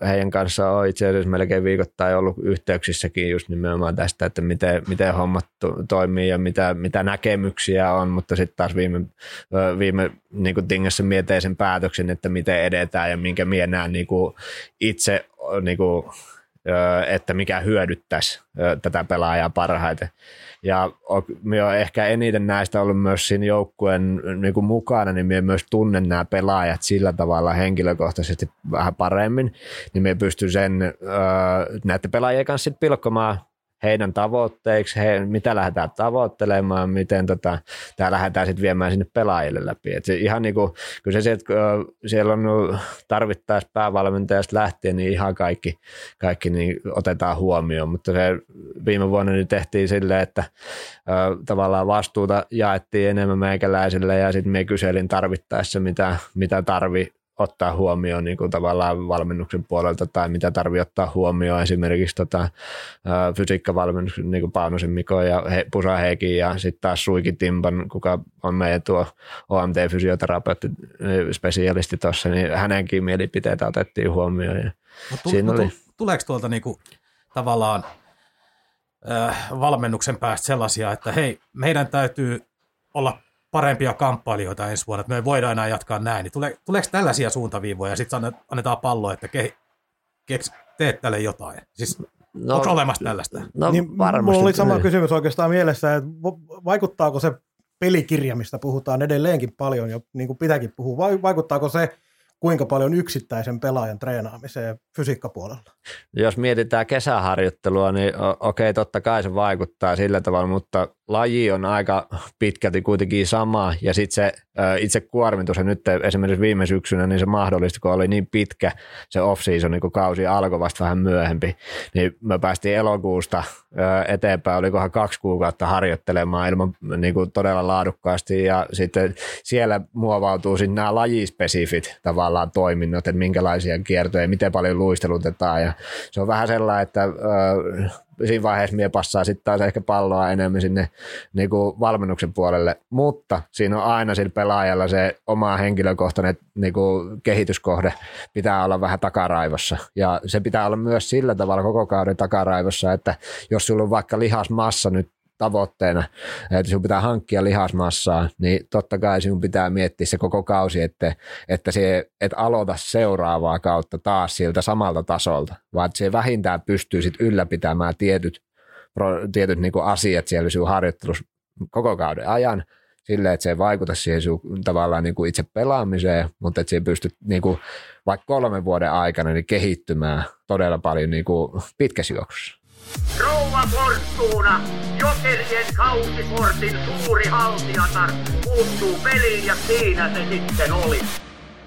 heidän kanssa on itse asiassa melkein viikoittain ollut yhteyksissäkin just nimenomaan tästä, että miten, miten hommat toimii ja mitä, mitä näkemyksiä on, mutta sitten taas viime, viime niin tingassa mietin sen päätöksen, että miten edetään ja minkä minä näen niin itse niin kuin, että mikä hyödyttäisi tätä pelaajaa parhaiten. Ja minä olen ehkä eniten näistä ollut myös siinä joukkueen niin kuin mukana, niin minä myös tunnen nämä pelaajat sillä tavalla henkilökohtaisesti vähän paremmin, niin minä pystyn sen näiden pelaajien kanssa pilkkomaan heidän tavoitteiksi, he, mitä lähdetään tavoittelemaan, miten tota, tämä lähdetään sitten viemään sinne pelaajille läpi. Et se ihan niinku, kyllä se, että siellä on tarvittaessa päävalmentajasta lähtien, niin ihan kaikki, kaikki niin otetaan huomioon, mutta se viime vuonna niin tehtiin silleen, että ö, tavallaan vastuuta jaettiin enemmän meikäläisille ja sitten me kyselin tarvittaessa, mitä, mitä tarvi ottaa huomioon niin kuin tavallaan valmennuksen puolelta tai mitä tarvii ottaa huomioon esimerkiksi tota, fysiikkavalmennuksen niin kuin Paunosen Miko ja he, Pusa Heikin ja sitten taas Suiki Timpan, kuka on meidän tuo OMT-fysioterapeutti spesialisti tuossa, niin hänenkin mielipiteitä otettiin huomioon. Ja no, tu- siinä oli... Tuleeko tuolta niin kuin, tavallaan äh, valmennuksen päästä sellaisia, että hei, meidän täytyy olla parempia kamppailijoita ensi vuonna, että me voidaan enää jatkaa näin. Niin tule, tuleeko tällaisia suuntaviivoja ja sitten annetaan pallo, että ke, ke, teet tälle jotain? Siis no, onko olemassa tällaista? No niin, varmasti. Mulla oli sama kysymys oikeastaan mielessä, että vaikuttaako se pelikirja, mistä puhutaan edelleenkin paljon ja niin kuin pitääkin puhua, vaikuttaako se kuinka paljon yksittäisen pelaajan treenaamiseen fysiikkapuolella? Jos mietitään kesäharjoittelua, niin okei, totta kai se vaikuttaa sillä tavalla, mutta laji on aika pitkälti kuitenkin sama. Ja sitten se itse kuormitus, ja nyt esimerkiksi viime syksynä, niin se mahdollista, kun oli niin pitkä se off-season, niin kun kausi alkoi vasta vähän myöhempi, niin me päästiin elokuusta eteenpäin, olikohan kaksi kuukautta harjoittelemaan ilman niin kuin todella laadukkaasti, ja sitten siellä muovautuu sitten nämä lajispesifit tavallaan toiminnot, että minkälaisia kiertoja, miten paljon luistelutetaan, ja se on vähän sellainen, että siinä vaiheessa mie passaa sitten taas ehkä palloa enemmän sinne niin kuin valmennuksen puolelle, mutta siinä on aina sillä pelaajalla se oma henkilökohtainen niin kuin kehityskohde. Pitää olla vähän takaraivossa. Ja se pitää olla myös sillä tavalla koko kauden takaraivossa, että jos sulla on vaikka lihasmassa nyt tavoitteena, että sinun pitää hankkia lihasmassaa, niin totta kai sinun pitää miettiä se koko kausi, että, että se et aloita seuraavaa kautta taas siltä samalta tasolta, vaan että se vähintään pystyy sit ylläpitämään tietyt, tietyt niin asiat siellä sinun harjoittelussa koko kauden ajan, silleen, että se ei vaikuta siihen sun, tavallaan niin kuin itse pelaamiseen, mutta että se pystyy niin kuin, vaikka kolmen vuoden aikana niin kehittymään todella paljon niin kuin pitkässä juoksussa. Rouva Fortuna, Jokerien kausikortin suuri haltijatar, puuttuu peliin ja siinä se sitten oli.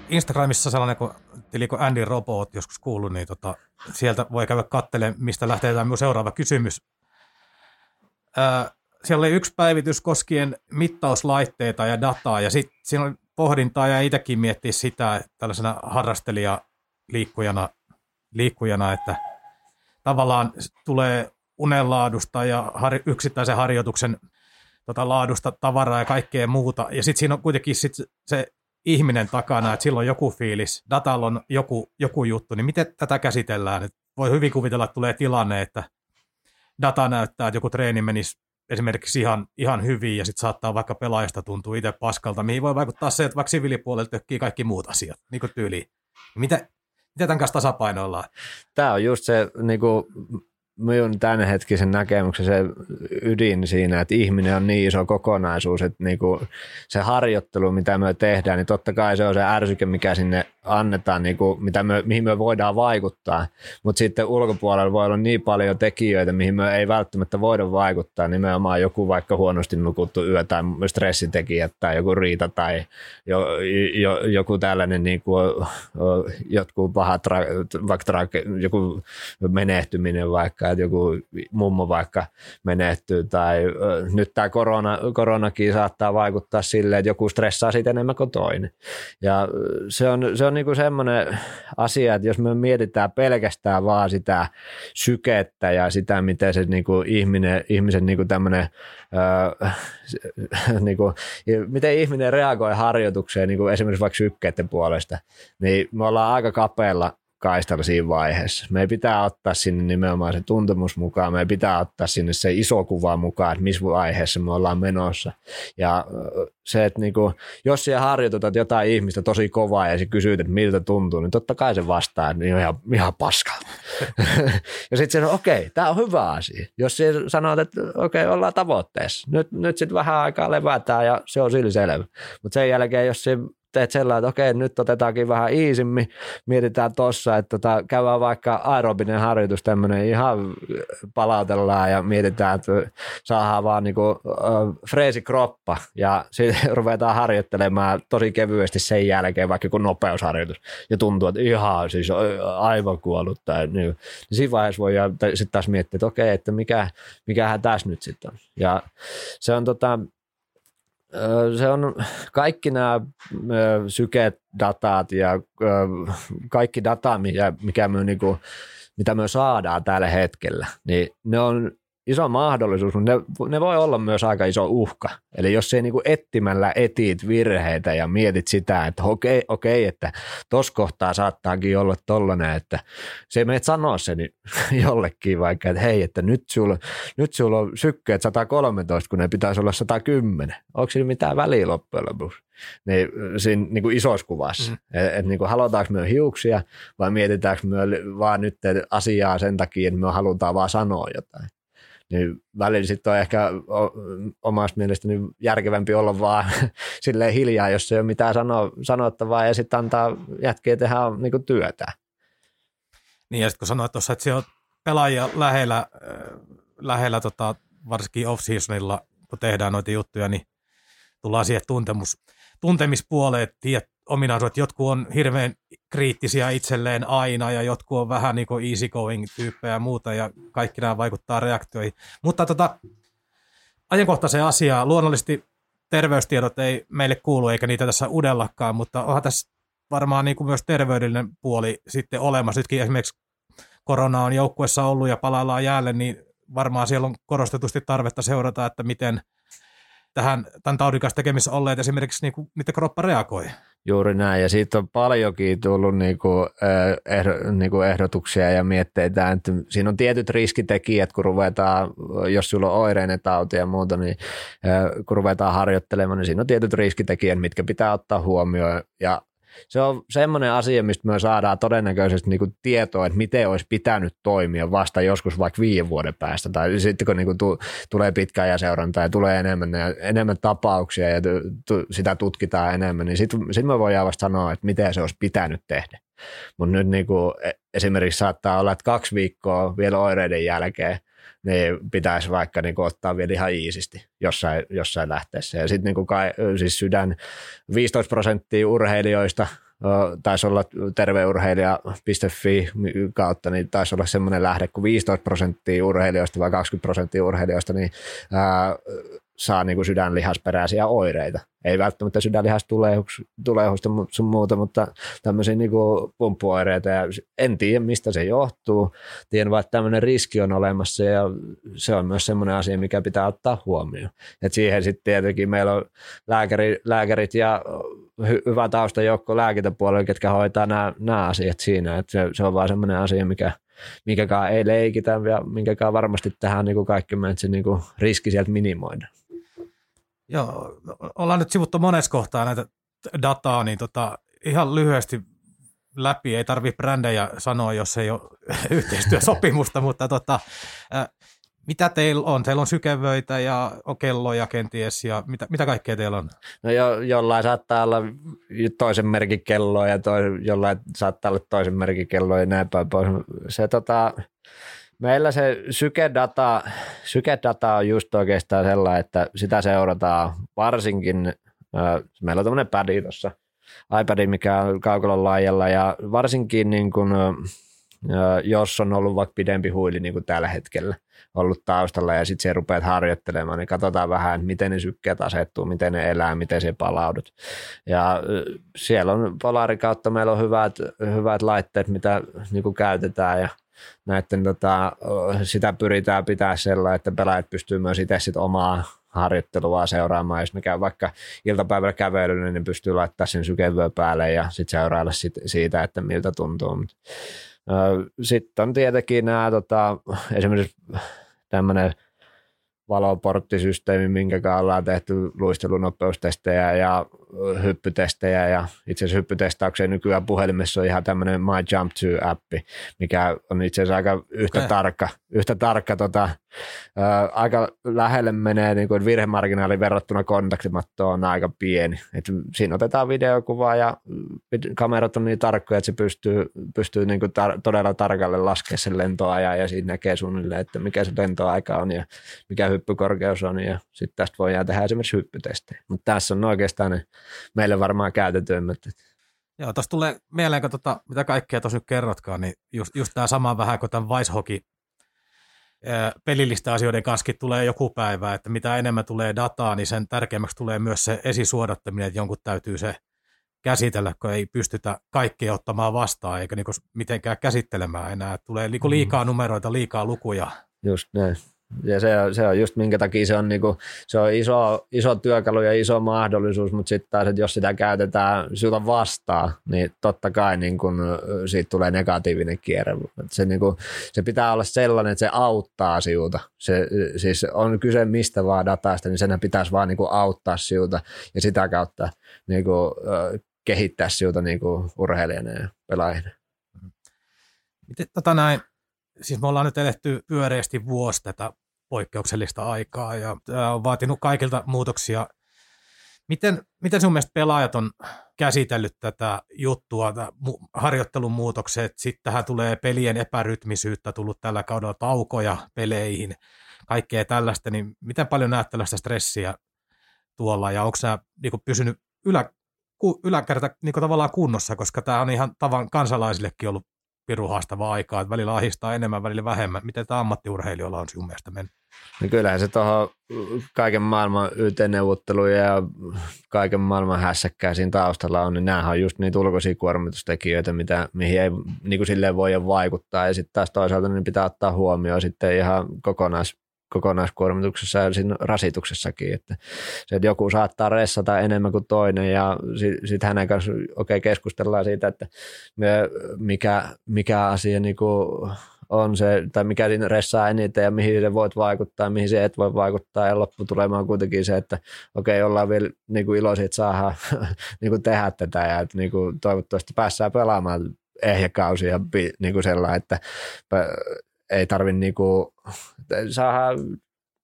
Instagramissa sellainen kuin, tili kuin Andy Robot joskus kuullut, niin tota, sieltä voi käydä katselemaan, mistä lähtee tämä seuraava kysymys. Ää, siellä oli yksi päivitys koskien mittauslaitteita ja dataa, ja sitten siinä oli pohdintaa ja itsekin miettiä sitä tällaisena harrastelija liikkujana, liikkujana että – tavallaan tulee unenlaadusta ja har, yksittäisen harjoituksen tota, laadusta tavaraa ja kaikkea muuta. Ja sitten siinä on kuitenkin sit se ihminen takana, että silloin joku fiilis, datalla on joku, joku juttu, niin miten tätä käsitellään? Et voi hyvin kuvitella, että tulee tilanne, että data näyttää, että joku treeni menisi esimerkiksi ihan, ihan hyvin ja sitten saattaa vaikka pelaajasta tuntua itse paskalta, mihin voi vaikuttaa se, että vaikka siviilipuolelta tökkii kaikki muut asiat, niin kuin tyyliin. Mitä, Miten tämän kanssa tasapainoillaan? Tämä on just se, niin kuin, minun tämänhetkisen näkemyksen se ydin siinä, että ihminen on niin iso kokonaisuus, että niinku se harjoittelu, mitä me tehdään, niin totta kai se on se ärsyke, mikä sinne annetaan, niinku, mitä me, mihin me voidaan vaikuttaa, mutta sitten ulkopuolella voi olla niin paljon tekijöitä, mihin me ei välttämättä voida vaikuttaa, nimenomaan joku vaikka huonosti nukuttu yö tai stressitekijät tai joku riita tai jo, jo, joku tällainen niinku, jotkut pahat, vaikka joku menehtyminen vaikka, että joku mummo vaikka menehtyy tai nyt tämä korona, koronakin saattaa vaikuttaa silleen, että joku stressaa siitä enemmän kuin toinen. Ja se on, se on niinku semmoinen asia, että jos me mietitään pelkästään vaan sitä sykettä ja sitä, miten se niinku ihminen, ihmisen niinku tämmöinen Öö, <laughs> niin kuin, miten ihminen reagoi harjoitukseen niin kuin esimerkiksi vaikka sykkeiden puolesta, niin me ollaan aika kapealla kaistalla siinä vaiheessa. Me pitää ottaa sinne nimenomaan se tuntemus mukaan, me pitää ottaa sinne se iso kuva mukaan, että missä vaiheessa me ollaan menossa. Ja se, että niinku, jos siellä harjoitetaan jotain ihmistä tosi kovaa ja se kysyy, että miltä tuntuu, niin totta kai se vastaa, että niin on ihan, ihan paska. <laughs> ja sitten se on, okei, okay, tämä on hyvä asia. Jos se sanoo, että okei, okay, ollaan tavoitteessa, nyt, nyt sitten vähän aikaa levätään ja se on sillä selvä. Mutta sen jälkeen, jos se teet sellainen, että okei, nyt otetaankin vähän iisimmin, mietitään tuossa, että tota, käydään vaikka aerobinen harjoitus tämmöinen ihan palautellaan ja mietitään, että saadaan vaan niinku, freesi kroppa. Ja sitten <laughs> ruvetaan harjoittelemaan tosi kevyesti sen jälkeen vaikka joku nopeusharjoitus. Ja tuntuu, että ihan siis aivan kuollut tai niin, niin siinä vaiheessa voi sitten taas miettiä, että okei, että mikä, mikähän tässä nyt sitten on. Ja se on tota, se on kaikki nämä sykedatat ja kaikki data, mikä, mikä me niinku, mitä me saadaan tällä hetkellä, niin ne on iso mahdollisuus, mutta ne, ne voi olla myös aika iso uhka. Eli jos ei niinku etsimällä etit virheitä ja mietit sitä, että okei, okei että tuossa kohtaa saattaakin olla tollainen, että se menet sanoa sen <laughs> jollekin vaikka, että hei, että nyt sulla, nyt sulla on sykkeet 113, kun ne pitäisi olla 110. Onko siinä mitään väliä loppujen lopuksi? Niin, siinä niin kuin isossa kuvassa. Mm. Että et, niin kuin, halutaanko me hiuksia vai mietitäänkö me vaan nyt asiaa sen takia, että me halutaan vaan sanoa jotain niin välillä sitten on ehkä omasta mielestäni järkevämpi olla vaan <laughs> silleen hiljaa, jos ei ole mitään sano, sanottavaa ja sitten antaa jätkiä tehdä niin työtä. Niin ja sitten kun sanoit tuossa, että se on pelaajia lähellä, äh, lähellä tota, varsinkin off-seasonilla, kun tehdään noita juttuja, niin tullaan siihen tuntemus, tuntemispuoleen, että ominaisuudet, jotkut on hirveän kriittisiä itselleen aina ja jotkut on vähän niin kuin easy going tyyppejä ja muuta ja kaikki nämä vaikuttaa reaktioihin. Mutta tota, ajankohtaiseen asiaan, luonnollisesti terveystiedot ei meille kuulu eikä niitä tässä uudellakaan, mutta onhan tässä varmaan niin kuin myös terveydellinen puoli sitten olemassa. Nytkin esimerkiksi korona on joukkuessa ollut ja palaillaan jäälle, niin varmaan siellä on korostetusti tarvetta seurata, että miten tähän tämän taudin kanssa tekemissä olleet esimerkiksi niin kuin, niiden kroppa reagoi. Juuri näin, ja siitä on paljonkin tullut niinku, ehdo, niinku ehdotuksia ja mietteitä, että siinä on tietyt riskitekijät, kun ruvetaan, jos sulla on oireinen tauti ja muuta, niin kun ruvetaan harjoittelemaan, niin siinä on tietyt riskitekijät, mitkä pitää ottaa huomioon, ja se on semmoinen asia, mistä me saadaan todennäköisesti niinku tietoa, että miten olisi pitänyt toimia vasta joskus vaikka viiden vuoden päästä, tai sitten kun niinku tu, tulee pitkä seurantaa ja tulee enemmän, ja enemmän tapauksia ja tu, sitä tutkitaan enemmän, niin sitten sit me voidaan vasta sanoa, että miten se olisi pitänyt tehdä. Mutta nyt niinku, e, esimerkiksi saattaa olla, että kaksi viikkoa vielä oireiden jälkeen niin pitäisi vaikka niin kuin ottaa vielä ihan iisisti jossain, jossain lähteessä. Ja sitten niin siis sydän 15 prosenttia urheilijoista taisi olla terveurheilija.fi kautta, niin taisi olla semmoinen lähde, kun 15 prosenttia urheilijoista vai 20 prosenttia urheilijoista, niin ää, saa niin kuin sydänlihasperäisiä oireita. Ei välttämättä sydänlihastulehusta sun muuta, mutta tämmöisiä niin kuin pumppuoireita. Ja en tiedä, mistä se johtuu. Tiedän vaan, että tämmöinen riski on olemassa ja se on myös semmoinen asia, mikä pitää ottaa huomioon. Et siihen sitten tietenkin meillä on lääkäri, lääkärit ja hy, hyvä taustajoukko lääkintäpuolella, ketkä hoitaa nämä, asiat siinä. Et se, se on vaan semmoinen asia, mikä, minkäkaan ei leikitä ja minkäkaan varmasti tähän niin kuin kaikki se niin kuin riski sieltä minimoidaan. Joo, ollaan nyt sivuttu monessa kohtaa näitä dataa, niin tota, ihan lyhyesti läpi. Ei tarvitse brändejä sanoa, jos ei ole <laughs> yhteistyösopimusta, <laughs> mutta tota, mitä teillä on? Teillä on sykevöitä ja on kelloja kenties ja mitä, mitä kaikkea teillä on? No jo, jollain saattaa olla toisen merkin kelloa ja toi, jollain saattaa olla toisen merkin kelloa ja näin päin pois. Se, tota, meillä se sykedata, sykedata on just oikeastaan sellainen, että sitä seurataan varsinkin, meillä on tämmöinen pädi tuossa, iPad, mikä on kaukalon laajalla ja varsinkin niin kun, jos on ollut vaikka pidempi huili niin kuin tällä hetkellä ollut taustalla ja sitten se rupeat harjoittelemaan, niin katsotaan vähän, miten ne sykkeet asettuu, miten ne elää, miten se palaudut. Ja siellä on Polari kautta, meillä on hyvät, hyvät laitteet, mitä niin kuin käytetään ja näiden, tota, sitä pyritään pitää sellainen, että pelaajat pystyy myös itse sit omaa harjoittelua seuraamaan. Jos me käy vaikka iltapäivällä kävelyllä, niin pystyy laittamaan sen sykevyö päälle ja sitten seurailla sit siitä, että miltä tuntuu. Sitten on tietenkin nämä tota, esimerkiksi tämmöinen valoporttisysteemi, minkä ollaan tehty luistelunopeustestejä ja hyppytestejä ja itse asiassa hyppytestaukseen nykyään puhelimessa on ihan tämmöinen My Jump To-appi, mikä on itse asiassa aika yhtä okay. tarkka, yhtä tarkka tota, ää, aika lähelle menee niin kuin virhemarginaali verrattuna kontaktimattoon on aika pieni. Et siinä otetaan videokuvaa ja kamerat on niin tarkkoja, että se pystyy, pystyy niin kuin tar- todella tarkalle laskemaan sen lentoajan ja siinä näkee suunnilleen, että mikä se lentoaika on ja mikä hyppykorkeus on ja sitten tästä voidaan tehdä esimerkiksi hyppytestejä. Mutta tässä on oikeastaan ne meille varmaan käytetyimmät. Joo, tuossa tulee mieleen, kun tota, mitä kaikkea tuossa nyt kerrotkaan, niin just, just tämä sama vähän kuin tämän Hockey pelillisten asioiden kanssa tulee joku päivä, että mitä enemmän tulee dataa, niin sen tärkeämmäksi tulee myös se esisuodattaminen, että jonkun täytyy se käsitellä, kun ei pystytä kaikkea ottamaan vastaan eikä niinku mitenkään käsittelemään enää. Tulee niinku mm. liikaa numeroita, liikaa lukuja. Just näin. Ja se, se on just minkä takia se on, niinku, se on iso, iso työkalu ja iso mahdollisuus, mutta sitten taas, että jos sitä käytetään sinulta vastaan, niin totta kai niinku, siitä tulee negatiivinen kierre. Se, niinku, se pitää olla sellainen, että se auttaa siuta. Se, siis on kyse mistä vaan datasta, niin sen pitäisi vaan niinku, auttaa siuta ja sitä kautta niinku, kehittää siuta niinku, urheilijana ja pelaajana. Miten, tota näin, siis me ollaan nyt eletty pyöreästi vuosi tätä poikkeuksellista aikaa ja tämä on vaatinut kaikilta muutoksia. Miten, miten sun mielestä pelaajat on käsitellyt tätä juttua, tämä harjoittelun muutokset, sitten tähän tulee pelien epärytmisyyttä, tullut tällä kaudella taukoja peleihin, kaikkea tällaista, niin miten paljon näet tällaista stressiä tuolla ja onko sä niin pysynyt ylä, yläkerta niin tavallaan kunnossa, koska tämä on ihan tavan kansalaisillekin ollut piru haastava aikaa, että välillä ahistaa enemmän, välillä vähemmän. Miten tämä ammattiurheilijoilla on sinun mielestä mennyt? No kyllähän se tuohon kaiken maailman YT-neuvotteluja ja kaiken maailman hässäkkää siinä taustalla on, niin nämähän on just niitä ulkoisia kuormitustekijöitä, mitä, mihin ei niin kuin silleen voi vaikuttaa. Ja sitten taas toisaalta niin pitää ottaa huomioon sitten ihan kokonais kokonaiskuormituksessa ja siinä rasituksessakin, että se, että joku saattaa ressata enemmän kuin toinen ja sitten sit hänen kanssa okay, keskustellaan siitä, että mikä, mikä asia niin kuin on se, tai mikä siinä ressaa eniten ja mihin se voit vaikuttaa mihin se et voi vaikuttaa. Ja lopputulemaan kuitenkin se, että okei, okay, ollaan vielä niin kuin iloisia, että saadaan <laughs> niin kuin tehdä tätä ja että niin kuin toivottavasti päässään pelaamaan ehjäkausi ja niin kuin sellainen, että ei tarvi niinku, saada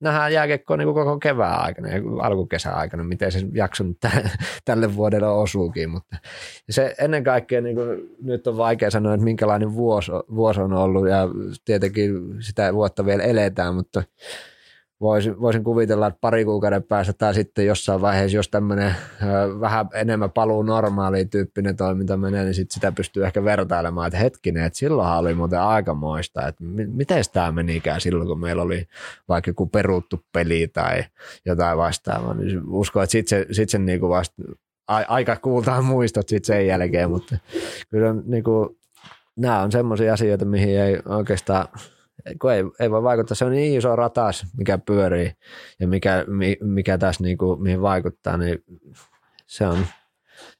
nähdä jääkiekkoa niinku koko kevään aikana ja alkukesän aikana, miten se jakso nyt tälle vuodelle osuukin, mutta se ennen kaikkea niinku, nyt on vaikea sanoa, että minkälainen vuosi, vuosi on ollut ja tietenkin sitä vuotta vielä eletään, mutta voisin, voisin kuvitella, että pari kuukauden päästä tai sitten jossain vaiheessa, jos tämmöinen vähän enemmän paluu normaaliin tyyppinen toiminta menee, niin sit sitä pystyy ehkä vertailemaan, että hetkinen, että silloinhan oli muuten aikamoista, että miten tämä menikään silloin, kun meillä oli vaikka joku peruttu peli tai jotain vastaavaa, niin uskon, että sitten se, sit sen niinku vasta aika kuultaan muistot sitten sen jälkeen, mutta kyllä niinku, nämä on semmoisia asioita, mihin ei oikeastaan kun ei, ei voi vaikuttaa. Se on niin iso ratas, mikä pyörii ja mikä, mikä tässä niin kuin, mihin vaikuttaa, niin se on,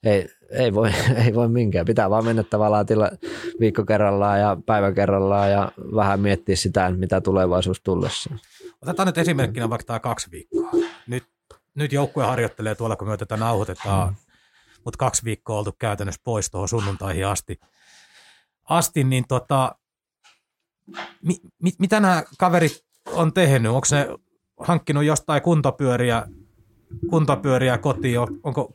ei, ei, voi, <laughs> ei voi minkään. Pitää vaan mennä tavallaan tila, viikko kerrallaan ja päivä kerrallaan ja vähän miettiä sitä, mitä tulevaisuus tullessa. Otetaan nyt esimerkkinä vaikka tämä kaksi viikkoa. Nyt, nyt joukkue harjoittelee tuolla, kun me tätä nauhoitetaan. mutta kaksi viikkoa oltu käytännössä pois tuohon sunnuntaihin asti. asti niin tota, mi, mi, mitä nämä kaverit on tehnyt? Onko ne hankkinut jostain kuntopyöriä, kuntopyöriä kotiin? Onko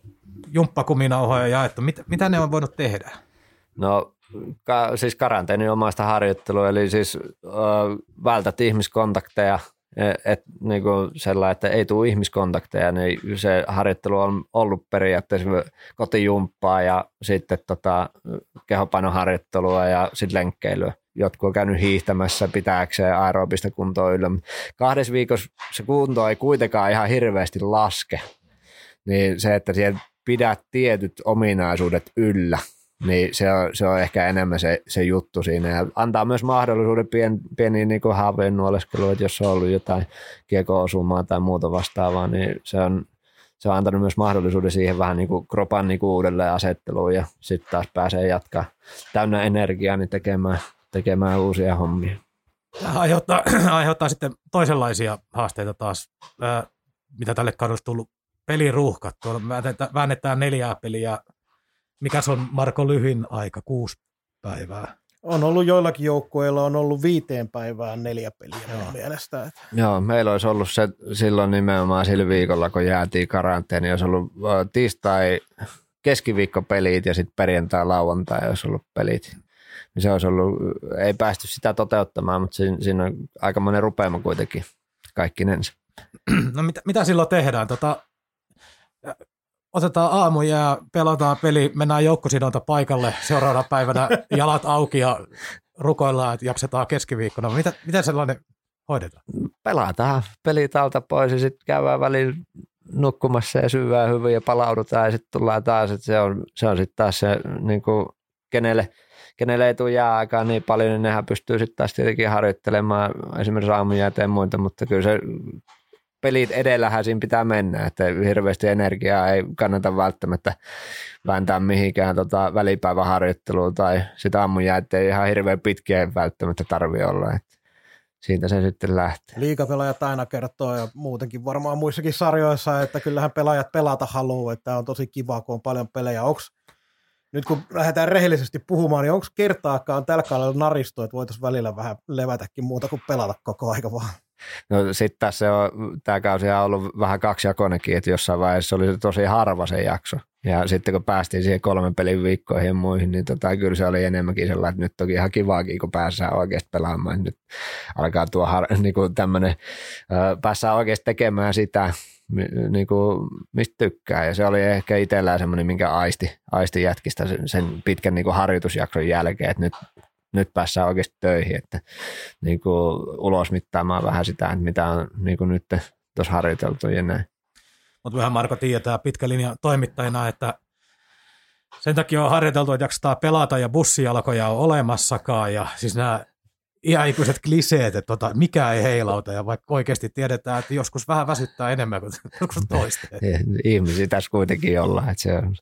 jumppakuminauhoja jaettu? Mitä, mitä ne on voinut tehdä? No ka, siis omasta harjoittelua, eli siis ö, vältät ihmiskontakteja, et, et, niin kuin sellainen, että ei tule ihmiskontakteja, niin se harjoittelu on ollut periaatteessa kotijumppaa ja sitten tota, kehopainoharjoittelua ja sitten lenkkeilyä. Jotkut on käynyt hiihtämässä pitääkseen aerobista kuntoa yllä. Kahdessa viikossa se kunto ei kuitenkaan ihan hirveästi laske. Niin se, että siellä pidät tietyt ominaisuudet yllä, niin se on, se on ehkä enemmän se, se juttu siinä. Ja antaa myös mahdollisuuden pien, pieniin niin haaveen nuoleskeluun, että jos on ollut jotain kiekko-osumaa tai muuta vastaavaa, niin se on, se on antanut myös mahdollisuuden siihen vähän niin kuin kropan niin kuin uudelleen asetteluun ja sitten taas pääsee jatkaa täynnä energiaa niin tekemään, tekemään uusia hommia. Tämä aiheuttaa, <clears throat> aiheuttaa sitten toisenlaisia haasteita taas, mitä tälle kaudelle tullut peliruuhkat. Tuolla väännetään neljää peliä mikä se on Marko lyhin aika, kuusi päivää? On ollut joillakin joukkueilla, on ollut viiteen päivään neljä peliä Joo. mielestä. Että. Joo, meillä olisi ollut se silloin nimenomaan sillä viikolla, kun jäätiin karanteeni, olisi ollut tiistai, keskiviikko pelit ja sitten perjantai, lauantai olisi ollut pelit. Se olisi ollut, ei päästy sitä toteuttamaan, mutta siinä, siinä on aikamoinen rupeama kuitenkin kaikkinensa. <clears throat> No mitä, mitä silloin tehdään? Tota, otetaan aamu ja pelataan peli, mennään joukkosidonta paikalle seuraavana päivänä <laughs> jalat auki ja rukoillaan, että jaksetaan keskiviikkona. Mitä, miten sellainen hoidetaan? Pelataan peli täältä pois ja sitten käydään välillä nukkumassa ja syvää hyvin ja palaudutaan ja sitten tullaan taas. Että se on, se on sitten taas se, niin kuin, kenelle, kenelle ei tule jääaikaa niin paljon, niin nehän pystyy sitten taas tietenkin harjoittelemaan esimerkiksi aamujääteen ja muita, mutta kyllä se pelit edellähän siinä pitää mennä, että hirveästi energiaa ei kannata välttämättä vääntää mihinkään tota välipäiväharjoitteluun tai sitä ammuja, ettei ihan hirveän pitkiä välttämättä tarvi olla. Että siitä se sitten lähtee. Liikapelaajat aina kertoo ja muutenkin varmaan muissakin sarjoissa, että kyllähän pelaajat pelata haluaa, että on tosi kiva, kun on paljon pelejä. Onko nyt kun lähdetään rehellisesti puhumaan, niin onko kertaakaan tällä kaudella naristu, että voitaisiin välillä vähän levätäkin muuta kuin pelata koko aika vaan? No sitten tässä on, tämä kausi on ollut vähän kaksijakoinenkin, että jossain vaiheessa oli tosi harva se jakso. Ja sitten kun päästiin siihen kolmen pelin viikkoihin ja muihin, niin tota, kyllä se oli enemmänkin sellainen, että nyt toki ihan kivaakin, kun päässään oikeasti pelaamaan. Nyt alkaa tuo har, <laughs> niin tämmöinen, päässään oikeasti tekemään sitä, niin kuin, mistä tykkää. Ja se oli ehkä itsellään semmoinen, minkä aisti, aisti jätkistä sen, pitkän niin kuin harjoitusjakson jälkeen, että nyt nyt päässään oikeasti töihin, että niin kuin ulosmittaamaan vähän sitä, että mitä on niin kuin nyt tuossa harjoiteltu ja näin. Mutta vähän Marko tietää pitkä linja toimittajina, että sen takia on harjoiteltu, että jaksetaan pelata ja bussijalkoja on olemassakaan ja siis nämä ihan ikuiset kliseet, että tota, mikä ei heilauta ja vaikka oikeasti tiedetään, että joskus vähän väsyttää enemmän kuin <laughs> joskus toista. Ihmisiä tässä kuitenkin ollaan, että se on,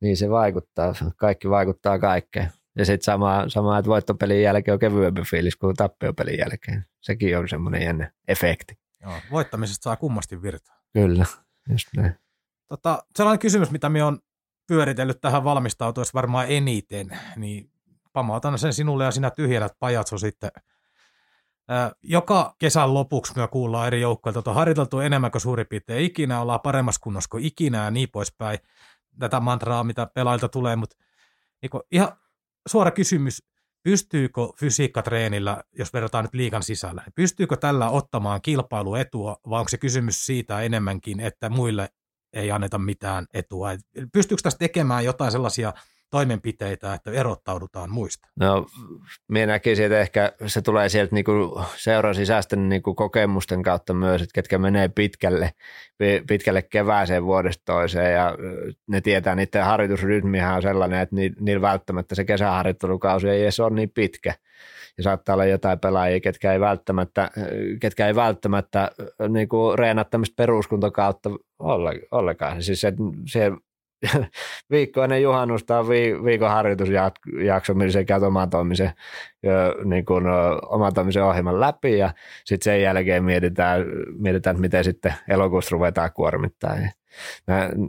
niin se vaikuttaa, kaikki vaikuttaa kaikkeen. Ja sitten sama, sama, että voittopelin jälkeen on kevyempi fiilis kuin tappiopelin jälkeen. Sekin on semmoinen jännä efekti. Joo, voittamisesta saa kummasti virtaa. Kyllä, just näin. Tota, sellainen kysymys, mitä me on pyöritellyt tähän valmistautuessa varmaan eniten, niin pamautan sen sinulle ja sinä tyhjennät pajatso sitten. joka kesän lopuksi me kuullaan eri joukkoilta, että on harjoiteltu enemmän kuin suurin piirtein ikinä, ollaan paremmassa kunnossa kuin ikinä ja niin poispäin. Tätä mantraa, mitä pelailta tulee, mutta niin ihan suora kysymys, pystyykö fysiikkatreenillä, jos verrataan nyt liikan sisällä, niin pystyykö tällä ottamaan kilpailuetua, vai onko se kysymys siitä enemmänkin, että muille ei anneta mitään etua? Pystyykö tässä tekemään jotain sellaisia toimenpiteitä, että erottaudutaan muista? No, minä näkisin, että ehkä se tulee sieltä niinku seuran sisäisten niinku kokemusten kautta myös, että ketkä menee pitkälle, pitkälle kevääseen vuodesta toiseen ja ne tietää, niiden harjoitusrytmihän on sellainen, että niillä välttämättä se kesäharjoittelukausi ei edes ole niin pitkä ja saattaa olla jotain pelaajia, ketkä ei välttämättä, ketkä ei välttämättä niin kuin reenaa tämmöistä peruskuntokautta ollenkaan. Siis se, se <laughs> viikko ennen juhannusta on vi, viikon harjoitusjakso, millä se käy omatoimisen, niin kuin, omatoimisen ohjelman läpi ja sitten sen jälkeen mietitään, mietitään, että miten sitten elokuussa ruvetaan kuormittaa.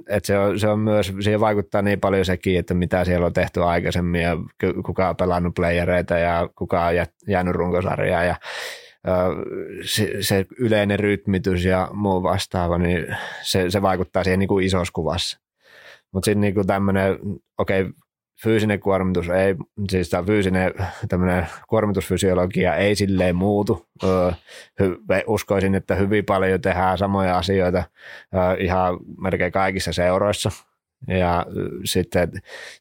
Et se, on, se on myös, siihen vaikuttaa niin paljon sekin, että mitä siellä on tehty aikaisemmin ja kuka on pelannut playereita ja kuka on jäänyt runkosarjaa ja se, se yleinen rytmitys ja muu vastaava, niin se, se vaikuttaa siihen niin kuin isossa kuvassa. Mutta sitten niin tämmöinen, okei, okay, fyysinen kuormitus ei, siis tämä fyysinen tämmöinen kuormitusfysiologia ei silleen muutu. uskoisin, että hyvin paljon tehdään samoja asioita ihan melkein kaikissa seuroissa. Ja sitten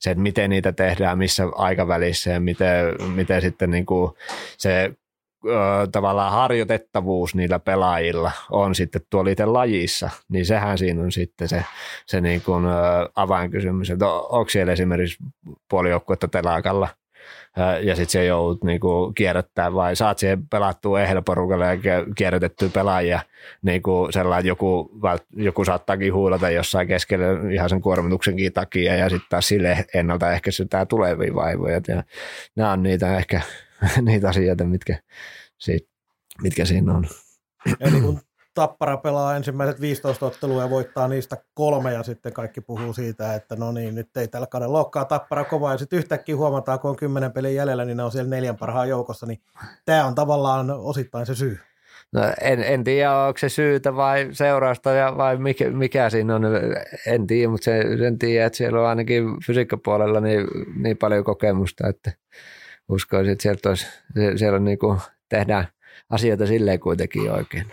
se, että miten niitä tehdään, missä aikavälissä ja miten, miten sitten niin kuin se tavallaan harjoitettavuus niillä pelaajilla on sitten tuolla itse lajissa, niin sehän siinä on sitten se, se niin kuin, avainkysymys, että onko siellä esimerkiksi puoli joukkuetta telakalla ja sitten se joudut niin kuin kierrättää vai saat siihen pelattua ehdolla ja kierrätettyä pelaajia niin kuin sellainen, joku, joku saattaakin huilata jossain keskellä ihan sen kuormituksenkin takia ja sitten taas sille ennaltaehkäisytään tulevia vaivoja. Ja nämä on niitä ehkä <laughs> niitä asioita, mitkä, siitä, mitkä siinä on. Eli kun Tappara pelaa ensimmäiset 15 ottelua ja voittaa niistä kolme ja sitten kaikki puhuu siitä, että no niin, nyt ei tällä kaudella lokkaa Tappara kovaa ja sitten yhtäkkiä huomataan, kun on kymmenen pelin jäljellä, niin ne on siellä neljän parhaan joukossa, niin tämä on tavallaan osittain se syy. No, en, en tiedä, onko se syytä vai seurausta ja vai mikä, mikä siinä on, en tiedä, mutta sen, sen tiedä, että siellä on ainakin fysiikkapuolella niin, niin paljon kokemusta, että uskoisin, että sieltä olisi, siellä niin kuin tehdään asioita silleen kuitenkin oikein.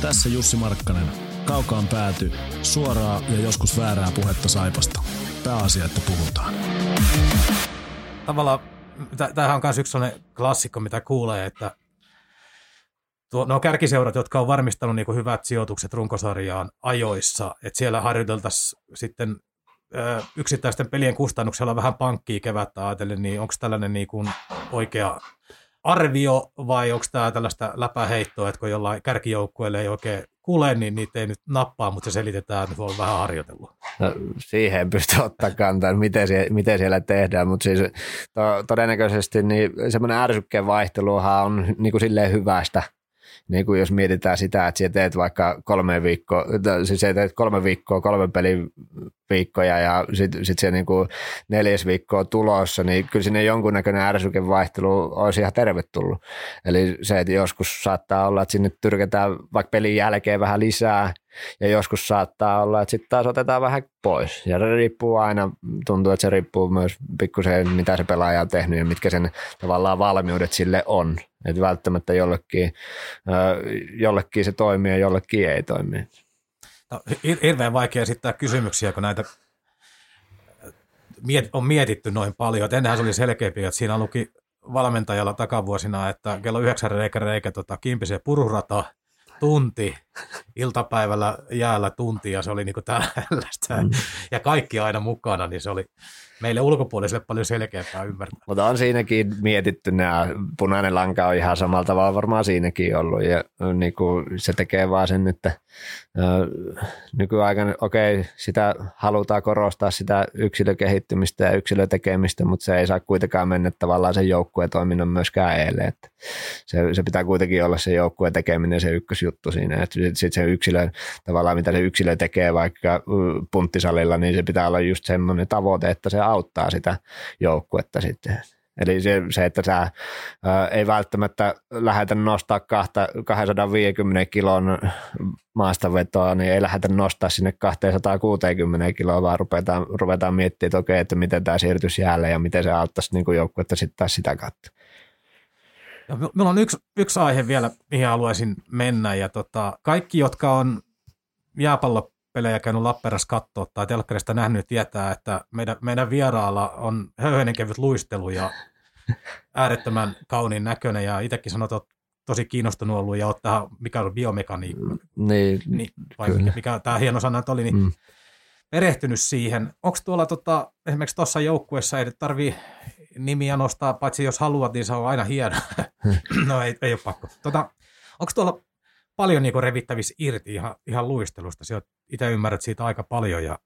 Tässä Jussi Markkanen. Kaukaan pääty. Suoraa ja joskus väärää puhetta Saipasta. Pääasia, että puhutaan. Tavallaan, tämähän on myös yksi sellainen klassikko, mitä kuulee, että tuo, no kärkiseurat, jotka on varmistanut niin hyvät sijoitukset runkosarjaan ajoissa, että siellä harjoiteltaisiin sitten yksittäisten pelien kustannuksella vähän pankkiin kevättä ajatellen, niin onko tällainen niin kuin oikea arvio vai onko tämä tällaista läpäheittoa, että kun jollain kärkijoukkueelle ei oikein kuule, niin niitä ei nyt nappaa, mutta se selitetään, että on vähän harjoitellut. No, siihen pystyy ottaa kantaa, miten, sie, miten siellä tehdään, mutta siis to, todennäköisesti niin semmoinen ärsykkeen vaihteluhan on niin kuin silleen hyvästä – niin kuin jos mietitään sitä, että sä teet vaikka kolme viikkoa, siis sä teet kolme viikkoa, kolme pelin viikkoja ja sitten sit se niin kuin neljäs viikkoa tulossa, niin kyllä sinne jonkunnäköinen ärsykevaihtelu olisi ihan tervetullut. Eli se, että joskus saattaa olla, että sinne tyrkätään vaikka pelin jälkeen vähän lisää, ja joskus saattaa olla, että sitten taas otetaan vähän pois. Ja se riippuu aina, tuntuu, että se riippuu myös pikkusen, mitä se pelaaja on tehnyt ja mitkä sen tavallaan valmiudet sille on. Että välttämättä jollekin, jollekin se toimii ja jollekin ei toimi. No, hirveän vaikea esittää kysymyksiä, kun näitä on mietitty noin paljon. ennenhän se oli selkeämpi, että siinä luki valmentajalla takavuosina, että kello yhdeksän reikä reikä tota, kimpisen pururata – tunti iltapäivällä jäällä tunti ja se oli niinku tällaista. <laughs> Mm. Ja kaikki aina mukana, niin se oli meille ulkopuoliselle paljon selkeämpää ymmärtää. Mutta on siinäkin mietitty, nämä punainen lanka on ihan samalla tavalla varmaan siinäkin ollut ja niin kuin se tekee vaan sen, että nykyaikana, okei, okay, sitä halutaan korostaa sitä yksilökehittymistä ja yksilötekemistä, mutta se ei saa kuitenkaan mennä tavallaan sen joukkueen toiminnan myöskään eilen. Että se, se, pitää kuitenkin olla se joukkueen tekeminen se ykkösjuttu siinä. Sitten sit se yksilö, tavallaan mitä se yksilö tekee vaikka punttisalilla, niin se pitää olla just semmoinen tavoite, että se auttaa sitä joukkuetta sitten. Eli se, se että sä ää, ei välttämättä lähdetä nostaa kahta, 250 kilon maastavetoa, niin ei lähdetä nostaa sinne 260 kiloa, vaan ruvetaan, ruvetaan miettimään, että okei, että miten tämä siirtyisi jäälle ja miten se auttaisi niin joukkuetta sitten taas sitä kautta. Ja minulla on yksi, yksi aihe vielä, mihin haluaisin mennä, ja tota, kaikki, jotka on jääpallo pelejä käynyt Lappeenrassa katsoa tai telkkarista nähnyt, tietää, että meidän, meidän vieraalla on höyhenen kevyt luistelu ja äärettömän kauniin näköinen ja itsekin sanot, että tosi kiinnostunut ollut ja ottaa, mikä on biomekaniikka. Mm, niin, niin vai kyllä. mikä tämä hieno sana oli, niin mm. perehtynyt siihen. Onko tuolla tota, esimerkiksi tuossa joukkueessa ei tarvii nimiä nostaa, paitsi jos haluat, niin se on aina hieno. no ei, ei ole pakko. Tota, onko tuolla paljon niin revittävissä irti ihan, ihan luistelusta. Sä itse ymmärrät siitä aika paljon ja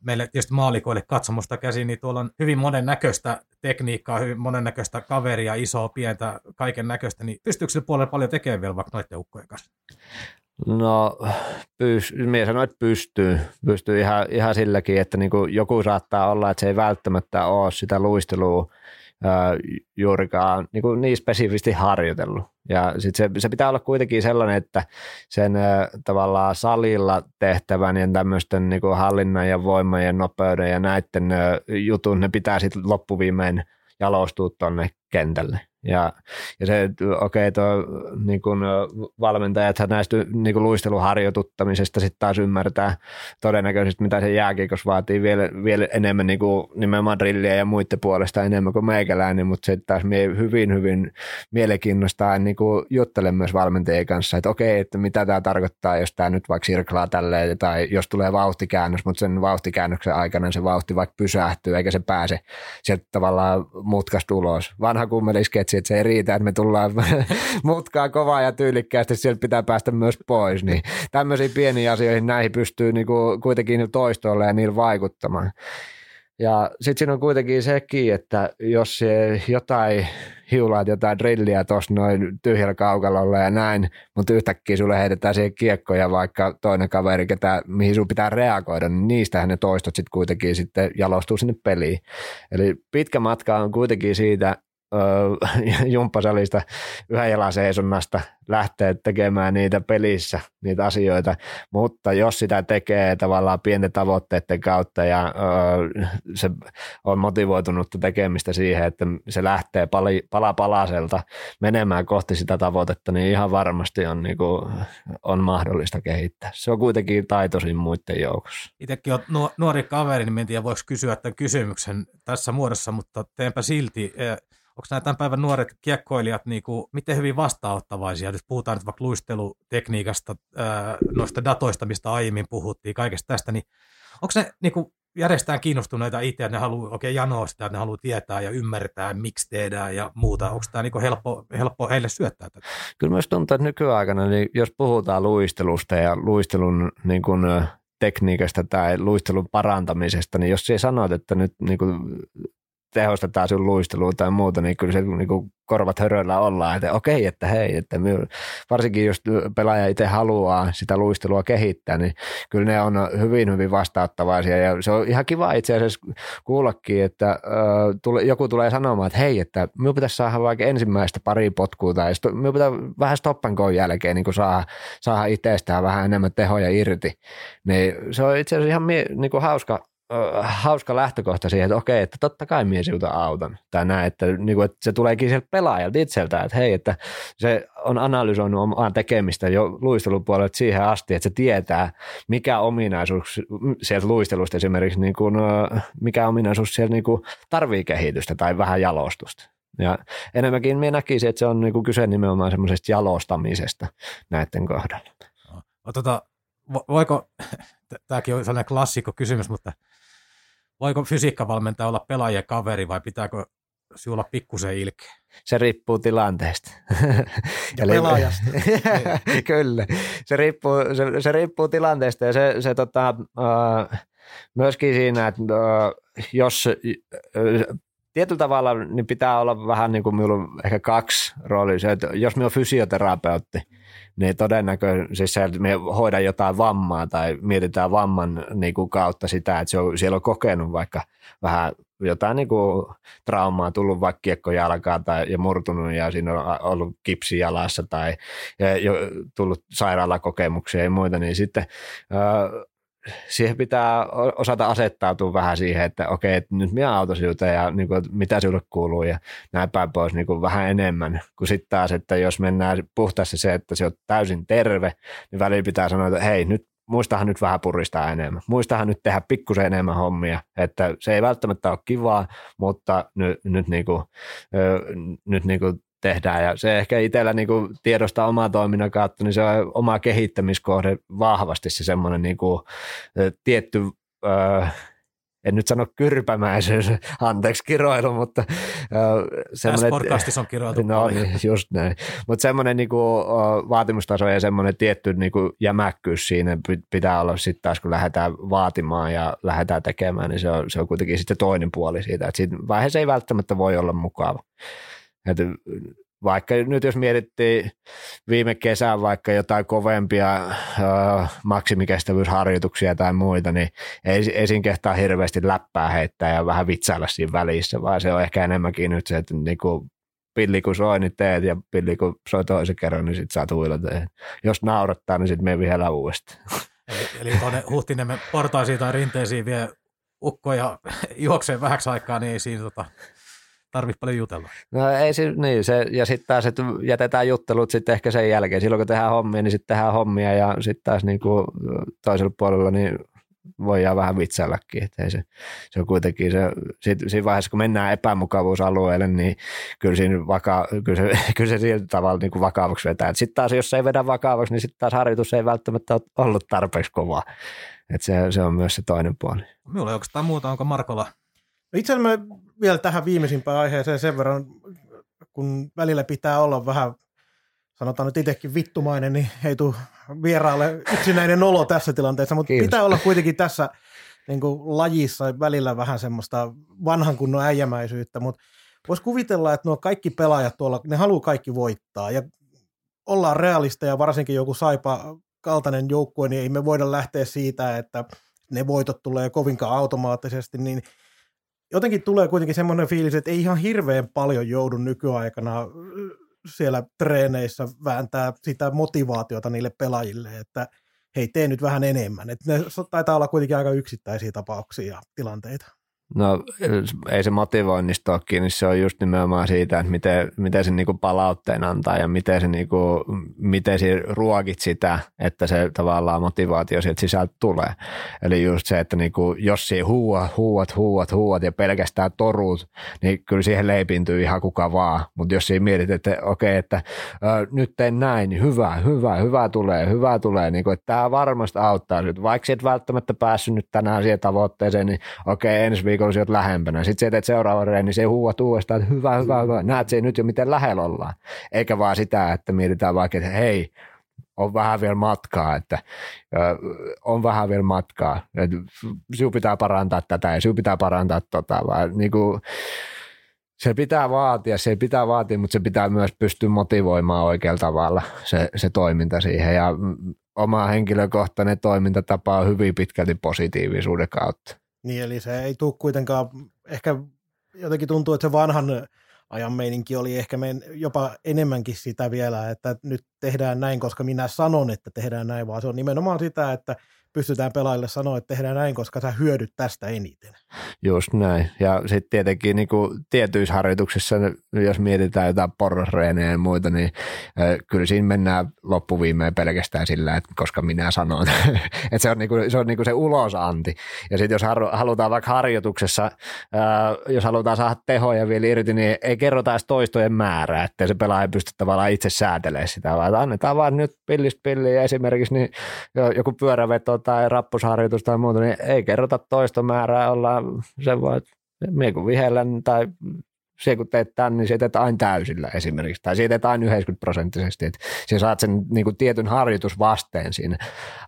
meille tietysti maalikoille katsomusta käsin, niin tuolla on hyvin monennäköistä tekniikkaa, hyvin monennäköistä kaveria, isoa, pientä, kaiken näköistä, niin pystyykö sillä puolella paljon tekemään vielä vaikka noiden ukkojen kanssa? No, pys, minä sanoin, että pystyy. Pystyy ihan, ihan silläkin, että niin joku saattaa olla, että se ei välttämättä ole sitä luistelua ää, juurikaan niin, kuin niin spesifisti harjoitellut. Ja sit se, se pitää olla kuitenkin sellainen, että sen ää, tavallaan salilla tehtävän ja tämmöisten niin hallinnan ja voiman ja nopeuden ja näiden ää, jutun, ne pitää sitten loppuviimein jalostua tuonne kentälle. Ja, ja se, okei, okay, niin kun valmentajat näistä niin kun luisteluharjoituttamisesta sitten taas ymmärtää todennäköisesti, mitä se jääkiekos vaatii vielä, vielä enemmän niin kuin nimenomaan drilliä ja muiden puolesta enemmän kuin meikäläinen, mutta se taas mie hyvin, hyvin mielenkiinnostaa niin kuin juttelen myös valmentajien kanssa, että okei, okay, että mitä tämä tarkoittaa, jos tämä nyt vaikka sirklaa tälleen, tai jos tulee vauhtikäännös, mutta sen vauhtikäännöksen aikana se vauhti vaikka pysähtyy, eikä se pääse sieltä tavallaan mutkasta ulos. Vanha kummelisketsi, että se ei riitä, että me tullaan <laughs> mutkaa kovaa ja tyylikkäästi, sieltä pitää päästä myös pois. Niin tämmöisiin pieniin asioihin näihin pystyy niinku kuitenkin toistoille ja niillä vaikuttamaan. Ja sitten siinä on kuitenkin sekin, että jos jotain hiulaat jotain drilliä tuossa noin tyhjällä kaukalolla ja näin, mutta yhtäkkiä sulle heitetään siihen kiekkoja vaikka toinen kaveri, ketä, mihin sun pitää reagoida, niin niistähän ne toistot sitten kuitenkin sitten jalostuu sinne peliin. Eli pitkä matka on kuitenkin siitä <laughs> jumppasalista yhden seisonnasta lähteä tekemään niitä pelissä, niitä asioita, mutta jos sitä tekee tavallaan pienten tavoitteiden kautta ja ö, se on motivoitunut tekemistä siihen, että se lähtee pali, pala palaselta menemään kohti sitä tavoitetta, niin ihan varmasti on, niin kuin, on mahdollista kehittää. Se on kuitenkin taitoisin muiden joukossa. Itsekin on nuori kaveri, niin en tiedä voiko kysyä tämän kysymyksen tässä muodossa, mutta teenpä silti onko nämä tämän päivän nuoret kiekkoilijat niin kuin, miten hyvin vastaanottavaisia, jos puhutaan nyt vaikka luistelutekniikasta, noista datoista, mistä aiemmin puhuttiin, kaikesta tästä, niin onko ne niin kuin, järjestään kiinnostuneita itse, että ne haluaa oikein janoa sitä, että ne haluaa tietää ja ymmärtää, miksi tehdään ja muuta. Onko tämä niin helppo, helppo heille syöttää tätä? Kyllä myös tuntuu, että nykyaikana, niin jos puhutaan luistelusta ja luistelun niin kuin, tekniikasta tai luistelun parantamisesta, niin jos sinä sanoit, että nyt niin kuin, tehostetaan sun luistelua tai muuta, niin kyllä se niin kuin korvat höröllä ollaan, että okei, että hei, että my, varsinkin jos pelaaja itse haluaa sitä luistelua kehittää, niin kyllä ne on hyvin, hyvin vastauttavaisia. Ja se on ihan kiva itse asiassa kuullakin, että äh, tule, joku tulee sanomaan, että hei, että minun pitäisi saada vaikka ensimmäistä pari potkua tai minun pitää vähän stoppan jälkeen niin saada, saada itsestään vähän enemmän tehoja irti, niin se on itse asiassa ihan mie, niin kuin hauska, hauska lähtökohta siihen, että okei, että totta kai mies sinulta autan. Tai näin, että, niin kuin, että se tuleekin sieltä pelaajalta itseltään, että hei, että se on analysoinut omaa tekemistä jo luistelupuolelta siihen asti, että se tietää, mikä ominaisuus sieltä luistelusta esimerkiksi, niin kuin, mikä ominaisuus siellä niin kuin tarvii kehitystä tai vähän jalostusta. Ja enemmänkin minä näkisin, että se on niin kuin kyse nimenomaan semmoisesta jalostamisesta näiden kohdalla. No, tota, voiko, <laughs> tämäkin on sellainen klassikko kysymys, mutta voiko fysiikkavalmentaja olla pelaajien kaveri vai pitääkö sinulla pikkusen ilkeä? Se riippuu tilanteesta. <laughs> Ja Eli, pelaajasta. <laughs> kyllä, se riippuu, se, se riippuu tilanteesta ja se, se tota, uh, myöskin siinä, että uh, jos uh, tietyllä tavalla niin pitää olla vähän niin kuin minulla ehkä kaksi roolia. Se, että jos minä olen fysioterapeutti, niin todennäköisesti se, että me hoidan jotain vammaa tai mietitään vamman niin kuin kautta sitä, että se on, siellä on kokenut vaikka vähän jotain niin kuin traumaa, tullut vaikka kiekko jalkaan tai, ja murtunut ja siinä on ollut kipsi jalassa tai jo tullut sairaalakokemuksia ja muita, niin sitten siihen pitää osata asettautua vähän siihen, että okei, että nyt minä auto siltä ja niin kuin, mitä sinulle kuuluu ja näin päin pois niin kuin vähän enemmän kuin sitten taas, että jos mennään puhtaasti se, että se on täysin terve, niin välillä pitää sanoa, että hei, nyt muistahan nyt vähän puristaa enemmän. Muistahan nyt tehdä pikkusen enemmän hommia, että se ei välttämättä ole kivaa, mutta nyt, nyt, niin kuin, nyt niin kuin tehdään. Ja se ehkä itsellä niin kuin tiedostaa omaa toiminnan kautta, niin se on oma kehittämiskohde vahvasti se semmoinen niin kuin, tietty ö, en nyt sano kyrpämäisyys, <laughs> anteeksi kiroilu, mutta semmoinen... Tässä on kiroiltu No niin, just näin. Mutta semmoinen niinku, vaatimustaso ja semmoinen tietty niinku, jämäkkyys siinä pitää olla sitten taas, kun lähdetään vaatimaan ja lähdetään tekemään, niin se on, se on kuitenkin sitten toinen puoli siitä, että siinä vaiheessa ei välttämättä voi olla mukava. Et vaikka nyt jos mietittiin viime kesän vaikka jotain kovempia äh, maksimikestävyysharjoituksia tai muita, niin ei, ei siinä kehtaa hirveästi läppää heittää ja vähän vitsailla siinä välissä, vaan se on ehkä enemmänkin nyt se, että niinku pilli kun soi, niin teet, ja pilli kun soi toisen kerran, niin sit saat huilata. Jos naurattaa, niin sitten me vielä uudestaan. Eli, eli tuonne Huhtiniemen portaisiin tai rinteisiin vie ukkoja <laughs> juokseen vähäksi aikaa, niin ei siinä tota, tarvitse paljon jutella. No ei se, niin se, ja sitten taas, että jätetään juttelut sitten ehkä sen jälkeen. Silloin kun tehdään hommia, niin sitten tehdään hommia ja sitten taas niin kuin toisella puolella niin voidaan vähän vitsailläkin. Että ei se, se on kuitenkin se, sit, siinä vaiheessa, kun mennään epämukavuusalueelle, niin kyllä, siinä vaka, kyllä, se, <laughs> kyllä se sillä tavalla niin kuin vakavaksi vetää. Sitten taas, jos ei vedä vakavaksi, niin sitten taas harjoitus ei välttämättä ole ollut tarpeeksi kovaa. Että se, se on myös se toinen puoli. Minulla ei oikeastaan muuta, onko Markola itse asiassa vielä tähän viimeisimpään aiheeseen sen verran, kun välillä pitää olla vähän, sanotaan nyt itsekin vittumainen, niin ei tule vieraalle yksinäinen olo tässä tilanteessa, mutta Kiitos. pitää olla kuitenkin tässä niin kuin lajissa välillä vähän semmoista vanhan kunnon äijämäisyyttä, mutta voisi kuvitella, että nuo kaikki pelaajat tuolla, ne haluaa kaikki voittaa ja ollaan realisteja, varsinkin joku saipa kaltainen joukkue, niin ei me voida lähteä siitä, että ne voitot tulee kovinkaan automaattisesti, niin – jotenkin tulee kuitenkin semmoinen fiilis, että ei ihan hirveän paljon joudu nykyaikana siellä treeneissä vääntää sitä motivaatiota niille pelaajille, että hei, tee nyt vähän enemmän. Että ne taitaa olla kuitenkin aika yksittäisiä tapauksia ja tilanteita. No ei se motivoinnista ole kiinni, se on just nimenomaan siitä, että miten, miten se niinku palautteen antaa ja miten se, niinku, miten se ruokit sitä, että se tavallaan motivaatio sieltä sisältä tulee. Eli just se, että niinku, jos siihen huuat, huuat, huuat, huuat ja pelkästään torut, niin kyllä siihen leipintyy ihan kuka vaan. Mutta jos siinä mietit, että okei, okay, että ö, nyt teen näin, niin hyvä, hyvä, hyvä tulee, hyvä tulee, niin kuin, että tämä varmasti auttaa. Vaikka et välttämättä päässyt nyt tänään siihen tavoitteeseen, niin okei, okay, ensi viikolla sä oot lähempänä. Sitten sä teet seuraavan reeni, niin se huuat uudestaan, että hyvä, hyvä, hyvä. Näet se nyt jo, miten lähellä ollaan. Eikä vaan sitä, että mietitään vaikka, että hei, on vähän vielä matkaa, että on vähän vielä matkaa. Sinun pitää parantaa tätä ja sinun pitää parantaa tota, vaan niin kuin, se pitää vaatia, se pitää vaatia, mutta se pitää myös pystyä motivoimaan oikealla tavalla se, se toiminta siihen ja oma henkilökohtainen toimintatapa on hyvin pitkälti positiivisuuden kautta. Niin, eli se ei tule kuitenkaan, ehkä jotenkin tuntuu, että se vanhan ajan meininki oli ehkä men, jopa enemmänkin sitä vielä, että nyt tehdään näin, koska minä sanon, että tehdään näin, vaan se on nimenomaan sitä, että pystytään pelaajille sanoa, että tehdään näin, koska sä hyödyt tästä eniten. Just näin. Ja sitten tietenkin niin kuin tietyissä harjoituksissa, jos mietitään jotain porrosreenejä ja muita, niin kyllä siinä mennään loppuviimeen pelkästään sillä, että koska minä sanon. <laughs> että se on, niin kuin, se, on niin kuin se ulosanti. Ja sitten jos halutaan vaikka harjoituksessa, jos halutaan saada tehoja vielä irti, niin ei kerrota edes toistojen määrää, että se pelaaja ei pysty tavallaan itse säätelemään sitä, vaan annetaan vaan nyt pillistä pilliä esimerkiksi niin joku pyöräveto tai rappusharjoitus tai muuta, niin ei kerrota toistomäärää, ollaan se voi, mie kun vihellän tai se kun teet tämän, niin se teet aina täysillä esimerkiksi, tai siitä teet aina 90 prosenttisesti, että sä saat sen niin kuin, tietyn harjoitusvasteen siinä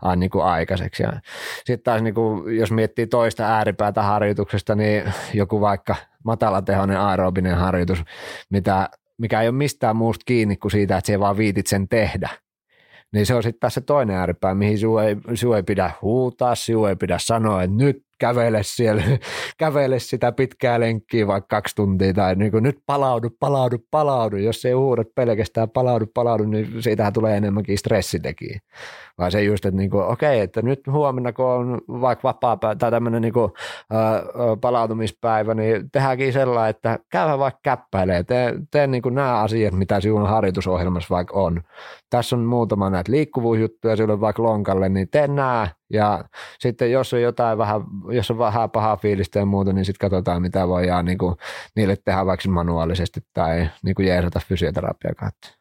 aina niin kuin, aikaiseksi. Sitten taas, niin kuin, jos miettii toista ääripäätä harjoituksesta, niin joku vaikka matalatehoinen aerobinen harjoitus, mitä, mikä ei ole mistään muusta kiinni kuin siitä, että se vaan viitit sen tehdä, niin se on sitten taas se toinen ääripää, mihin sinua ei, ei pidä huutaa, sinua ei pidä sanoa, että nyt kävele siellä, <laughs> kävele sitä pitkää lenkkiä vaikka kaksi tuntia tai niin kuin, nyt palaudu, palaudu, palaudu. Jos ei huudat pelkästään palaudu, palaudu, niin siitähän tulee enemmänkin stressitekijä. Vaan se just, että niin kuin, okei, että nyt huomenna kun on vaikka vapaa tai tämmöinen niin kuin, ää, palautumispäivä, niin tehdäänkin sellainen, että käydä vaikka käppäilee, tee, tee niin kuin nämä asiat, mitä sinun harjoitusohjelmassa vaikka on. Tässä on muutama näitä liikkuvuusjuttuja sinulle vaikka lonkalle, niin tee nämä ja sitten jos on jotain vähän, jos on vähän pahaa fiilistä ja muuta, niin sitten katsotaan, mitä voidaan niin kuin, niille tehdä vaikka manuaalisesti tai niin kuin jeesata fysioterapiaa kautta.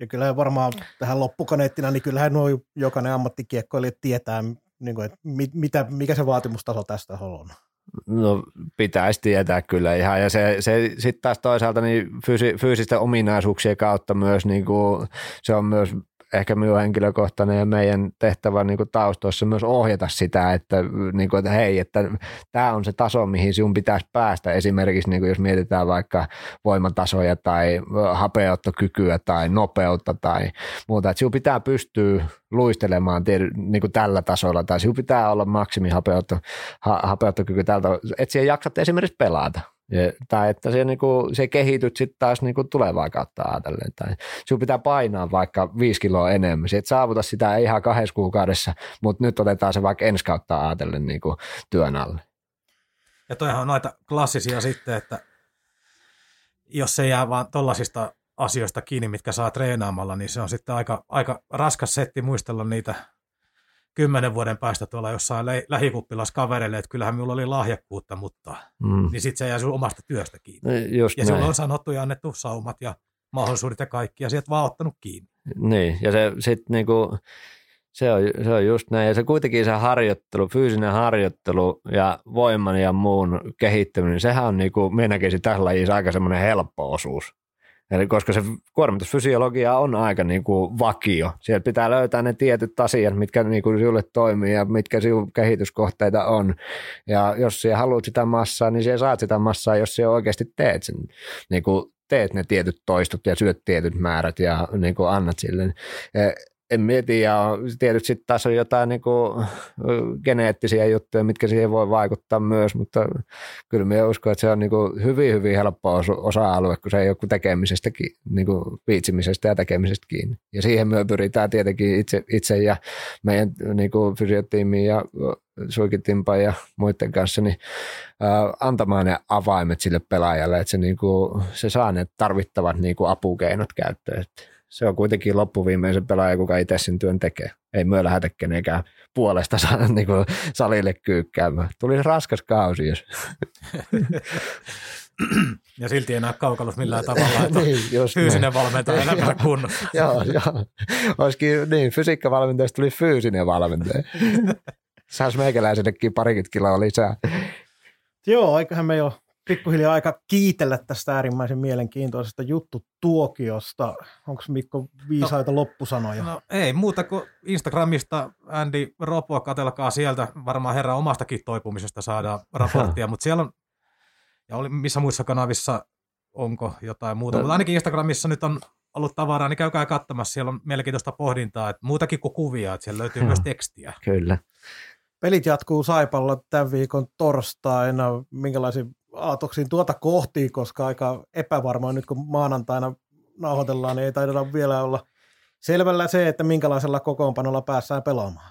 Ja kyllä varmaan tähän loppukaneettina, niin kyllähän nuo jokainen ammattikiekkoilija tietää, niin kuin, että mit, mitä, mikä se vaatimustaso tästä on. No pitäisi tietää kyllä ihan ja se, se sitten taas toisaalta niin fyysi, fyysisten ominaisuuksien kautta myös niin kuin, se on myös ehkä minun henkilökohtainen ja meidän tehtävä niin kuin taustoissa myös ohjata sitä, että, niin kuin, että hei, että tämä on se taso, mihin sinun pitäisi päästä. Esimerkiksi niin kuin jos mietitään vaikka voimatasoja tai hapeuttokykyä tai nopeutta tai muuta, että sinun pitää pystyä luistelemaan niin kuin tällä tasolla tai sinun pitää olla maksimihapeutto, ha, hapeuttokyky tältä, että siihen jaksat esimerkiksi pelata. Ja, tai että se, niinku, se kehityt sitten taas niinku tulevaa kautta ajatellen. Tai sinun pitää painaa vaikka viisi kiloa enemmän. Se et saavuta sitä ihan kahdessa kuukaudessa, mutta nyt otetaan se vaikka ensi kautta ajatellen niinku työn alle. Ja toihan on noita klassisia sitten, että jos se jää vaan tollasista asioista kiinni, mitkä saa treenaamalla, niin se on sitten aika, aika raskas setti muistella niitä kymmenen vuoden päästä tuolla jossain lä- lähikuppilaskavereille, että kyllähän minulla oli lahjakkuutta, mutta mm. niin sitten se jää sun omasta työstä kiinni. Just ja näin. on sanottu ja annettu saumat ja mahdollisuudet ja kaikki, ja sieltä vaan ottanut kiinni. Niin, ja se sitten niinku, se on, se on just näin. Ja se kuitenkin se harjoittelu, fyysinen harjoittelu ja voiman ja muun kehittäminen, sehän on niinku, minä näkisin tässä lajissa aika semmoinen helppo osuus. Eli koska se kuormitusfysiologia on aika niin kuin vakio. Sieltä pitää löytää ne tietyt asiat, mitkä niin kuin sinulle toimii ja mitkä sinun kehityskohteita on. Ja jos sinä haluat sitä massaa, niin sinä saat sitä massaa, jos sinä oikeasti teet sen. Niin kuin teet ne tietyt toistot ja syöt tietyt määrät ja niin kuin annat sille. En mieti, ja tietysti sitten taas on jotain niin kuin, geneettisiä juttuja, mitkä siihen voi vaikuttaa myös, mutta kyllä minä uskon, että se on niin kuin hyvin, hyvin helppo osa-alue, kun se ei ole tekemisestä, niin kuin viitsimisestä ja tekemisestä kiinni. Ja siihen me pyritään tietenkin itse, itse ja meidän niin kuin fysiotiimiin ja suikitimpan ja muiden kanssa, niin ää, antamaan ne avaimet sille pelaajalle, että se, niin kuin, se saa ne tarvittavat niin kuin apukeinot käyttöön. Että se on kuitenkin loppuviimeisen pelaaja, kuka itse sen työn tekee. Ei myö lähetä kenenkään puolesta <laughs> niin kuin salille kyykkäämään. Tuli raskas kausi, jos. <clears throat> ja silti ei näe kaukalus millään <clears throat> tavalla, että niin, just fyysinen valmentaja enemmän kunnossa. <laughs> joo, joo. Olisikin niin, fysiikkavalmentajasta tuli fyysinen valmentaja. <laughs> Saisi meikäläisellekin parikymmentä kiloa lisää. Joo, aikahan me jo pikkuhiljaa aika kiitellä tästä äärimmäisen mielenkiintoisesta juttutuokiosta. Onko Mikko viisaita no, loppusanoja? No ei muuta kuin Instagramista Andy Ropoa katelkaa sieltä. Varmaan herran omastakin toipumisesta saadaan <laughs> raporttia, mutta siellä on, ja oli, missä muissa kanavissa onko jotain muuta, no. mutta ainakin Instagramissa nyt on ollut tavaraa, niin käykää katsomassa. Siellä on mielenkiintoista pohdintaa, että muutakin kuin kuvia, että siellä löytyy myös tekstiä. Kyllä. Pelit jatkuu Saipalla tämän viikon torstaina. Minkälaisia aatoksiin tuota kohti, koska aika epävarmaa nyt kun maanantaina nauhoitellaan, niin ei taida vielä olla selvällä se, että minkälaisella kokoonpanolla päässään pelaamaan.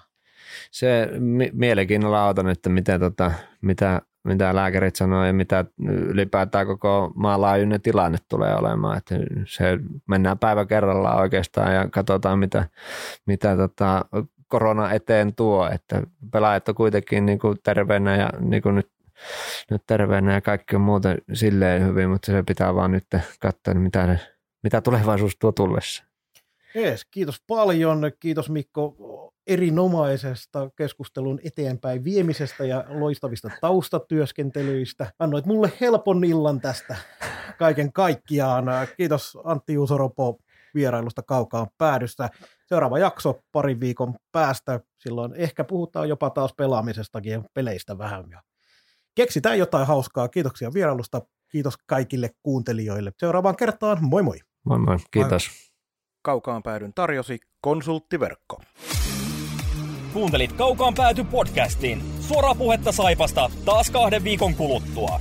Se mi- mielenkiinnolla otan, että mitä, tota, mitä, mitä lääkärit sanoo ja mitä ylipäätään koko maanlaajuinen tilanne tulee olemaan. Että se mennään päivä kerrallaan oikeastaan ja katsotaan, mitä, mitä tota, korona eteen tuo, että pelaajat on kuitenkin niin kuin terveenä ja niin kuin nyt nyt terveenä ja kaikki on muuten silleen hyvin, mutta se pitää vaan nyt katsoa, mitä, mitä tulevaisuus tuo tullessa. Jees, kiitos paljon. Kiitos Mikko erinomaisesta keskustelun eteenpäin viemisestä ja loistavista taustatyöskentelyistä. Annoit mulle helpon illan tästä kaiken kaikkiaan. Kiitos Antti Juusoropo vierailusta kaukaan päädyssä. Seuraava jakso parin viikon päästä. Silloin ehkä puhutaan jopa taas pelaamisestakin ja peleistä vähän. Keksitään jotain hauskaa. Kiitoksia vierailusta. Kiitos kaikille kuuntelijoille. Seuraavaan kertaan. Moi moi. Moi moi. Kiitos. Kaukaan päädyn tarjosi konsulttiverkko. Kuuntelit Kaukaan pääty podcastin. Suoraa puhetta Saipasta taas kahden viikon kuluttua.